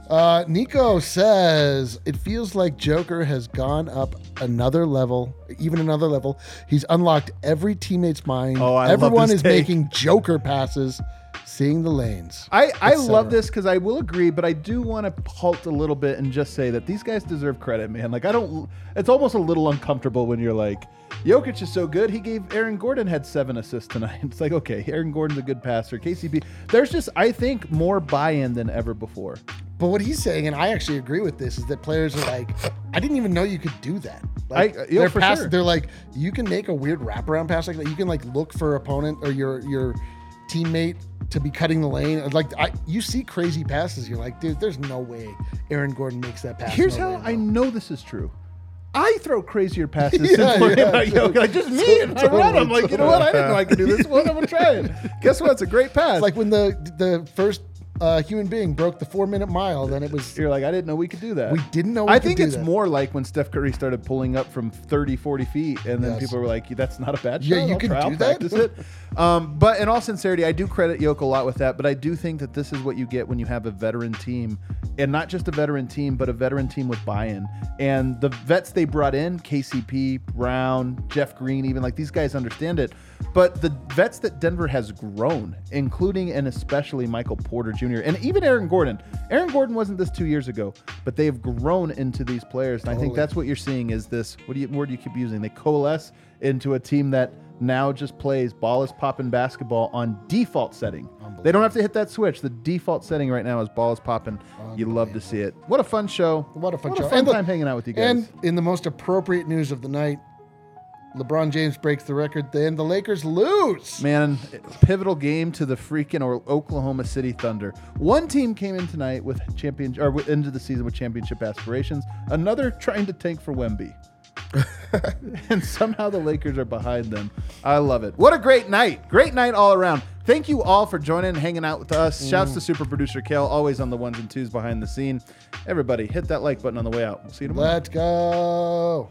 Uh, Nico says it feels like Joker has gone up another level, even another level. He's unlocked every teammate's mind. Oh, I love Everyone this is take. making Joker passes, seeing the lanes. I, I love this because I will agree, but I do want to halt a little bit and just say that these guys deserve credit, man. Like I don't. It's almost a little uncomfortable when you're like, Jokic is so good. He gave Aaron Gordon had seven assists tonight. It's like okay, Aaron Gordon's a good passer. KCP. There's just I think more buy-in than ever before. But what he's saying, and I actually agree with this, is that players are like, I didn't even know you could do that. Like, I- they're pass- sure. They're like, you can make a weird wraparound pass like that. You can like look for opponent or your your teammate to be cutting the lane. Like, I, you see crazy passes. You're like, dude, there's no way Aaron Gordon makes that pass. Here's no how way, I know this is true. I throw crazier passes Yeah, learning yeah, about. Like just me, and I run. I'm like, you know what? I didn't know I could do this. I'm I trying? Guess what? It's a great pass. It's like when the the first uh, human being broke the four minute mile, then it was You're like, I didn't know we could do that. we didn't know. We I think it's that. more like when Steph Curry started pulling up from 30, 40 feet, and then Yes. people were like, "That's not a bad shot. Yeah, you I'll can try, I'll do that." practice it." Um, but in all sincerity, I do credit Yoke a lot with that. But I do think that this is what you get when you have a veteran team, and not just a veteran team, but a veteran team with buy-in. And the vets they brought in, KCP, Brown, Jeff Green, even like these guys understand it. But the vets that Denver has grown, including and especially Michael Porter Jr. and even Aaron Gordon. Aaron Gordon wasn't this two years ago, but they've grown into these players. And I think that's what you're seeing is this. What do you word do you keep using? They coalesce into a team that now just plays ball is popping basketball on default setting. They don't have to hit that switch. The default setting right now is ball is popping. You love to see it. What a fun show. What a fun what show. A fun And time hanging out with you guys. And in the most appropriate news of the night, LeBron James breaks the record. Then the Lakers lose. Man, pivotal game to the freaking or Oklahoma City Thunder. One team came in tonight with champion or with- into the season with championship aspirations. Another trying to tank for Wemby. and somehow the Lakers are behind them. I love it. What a great night. Great night all around. Thank you all for joining and hanging out with us. Mm. Shouts to super producer Kel, always on the ones and twos behind the scene. Everybody, hit that like button on the way out. We'll see you tomorrow. Let's go.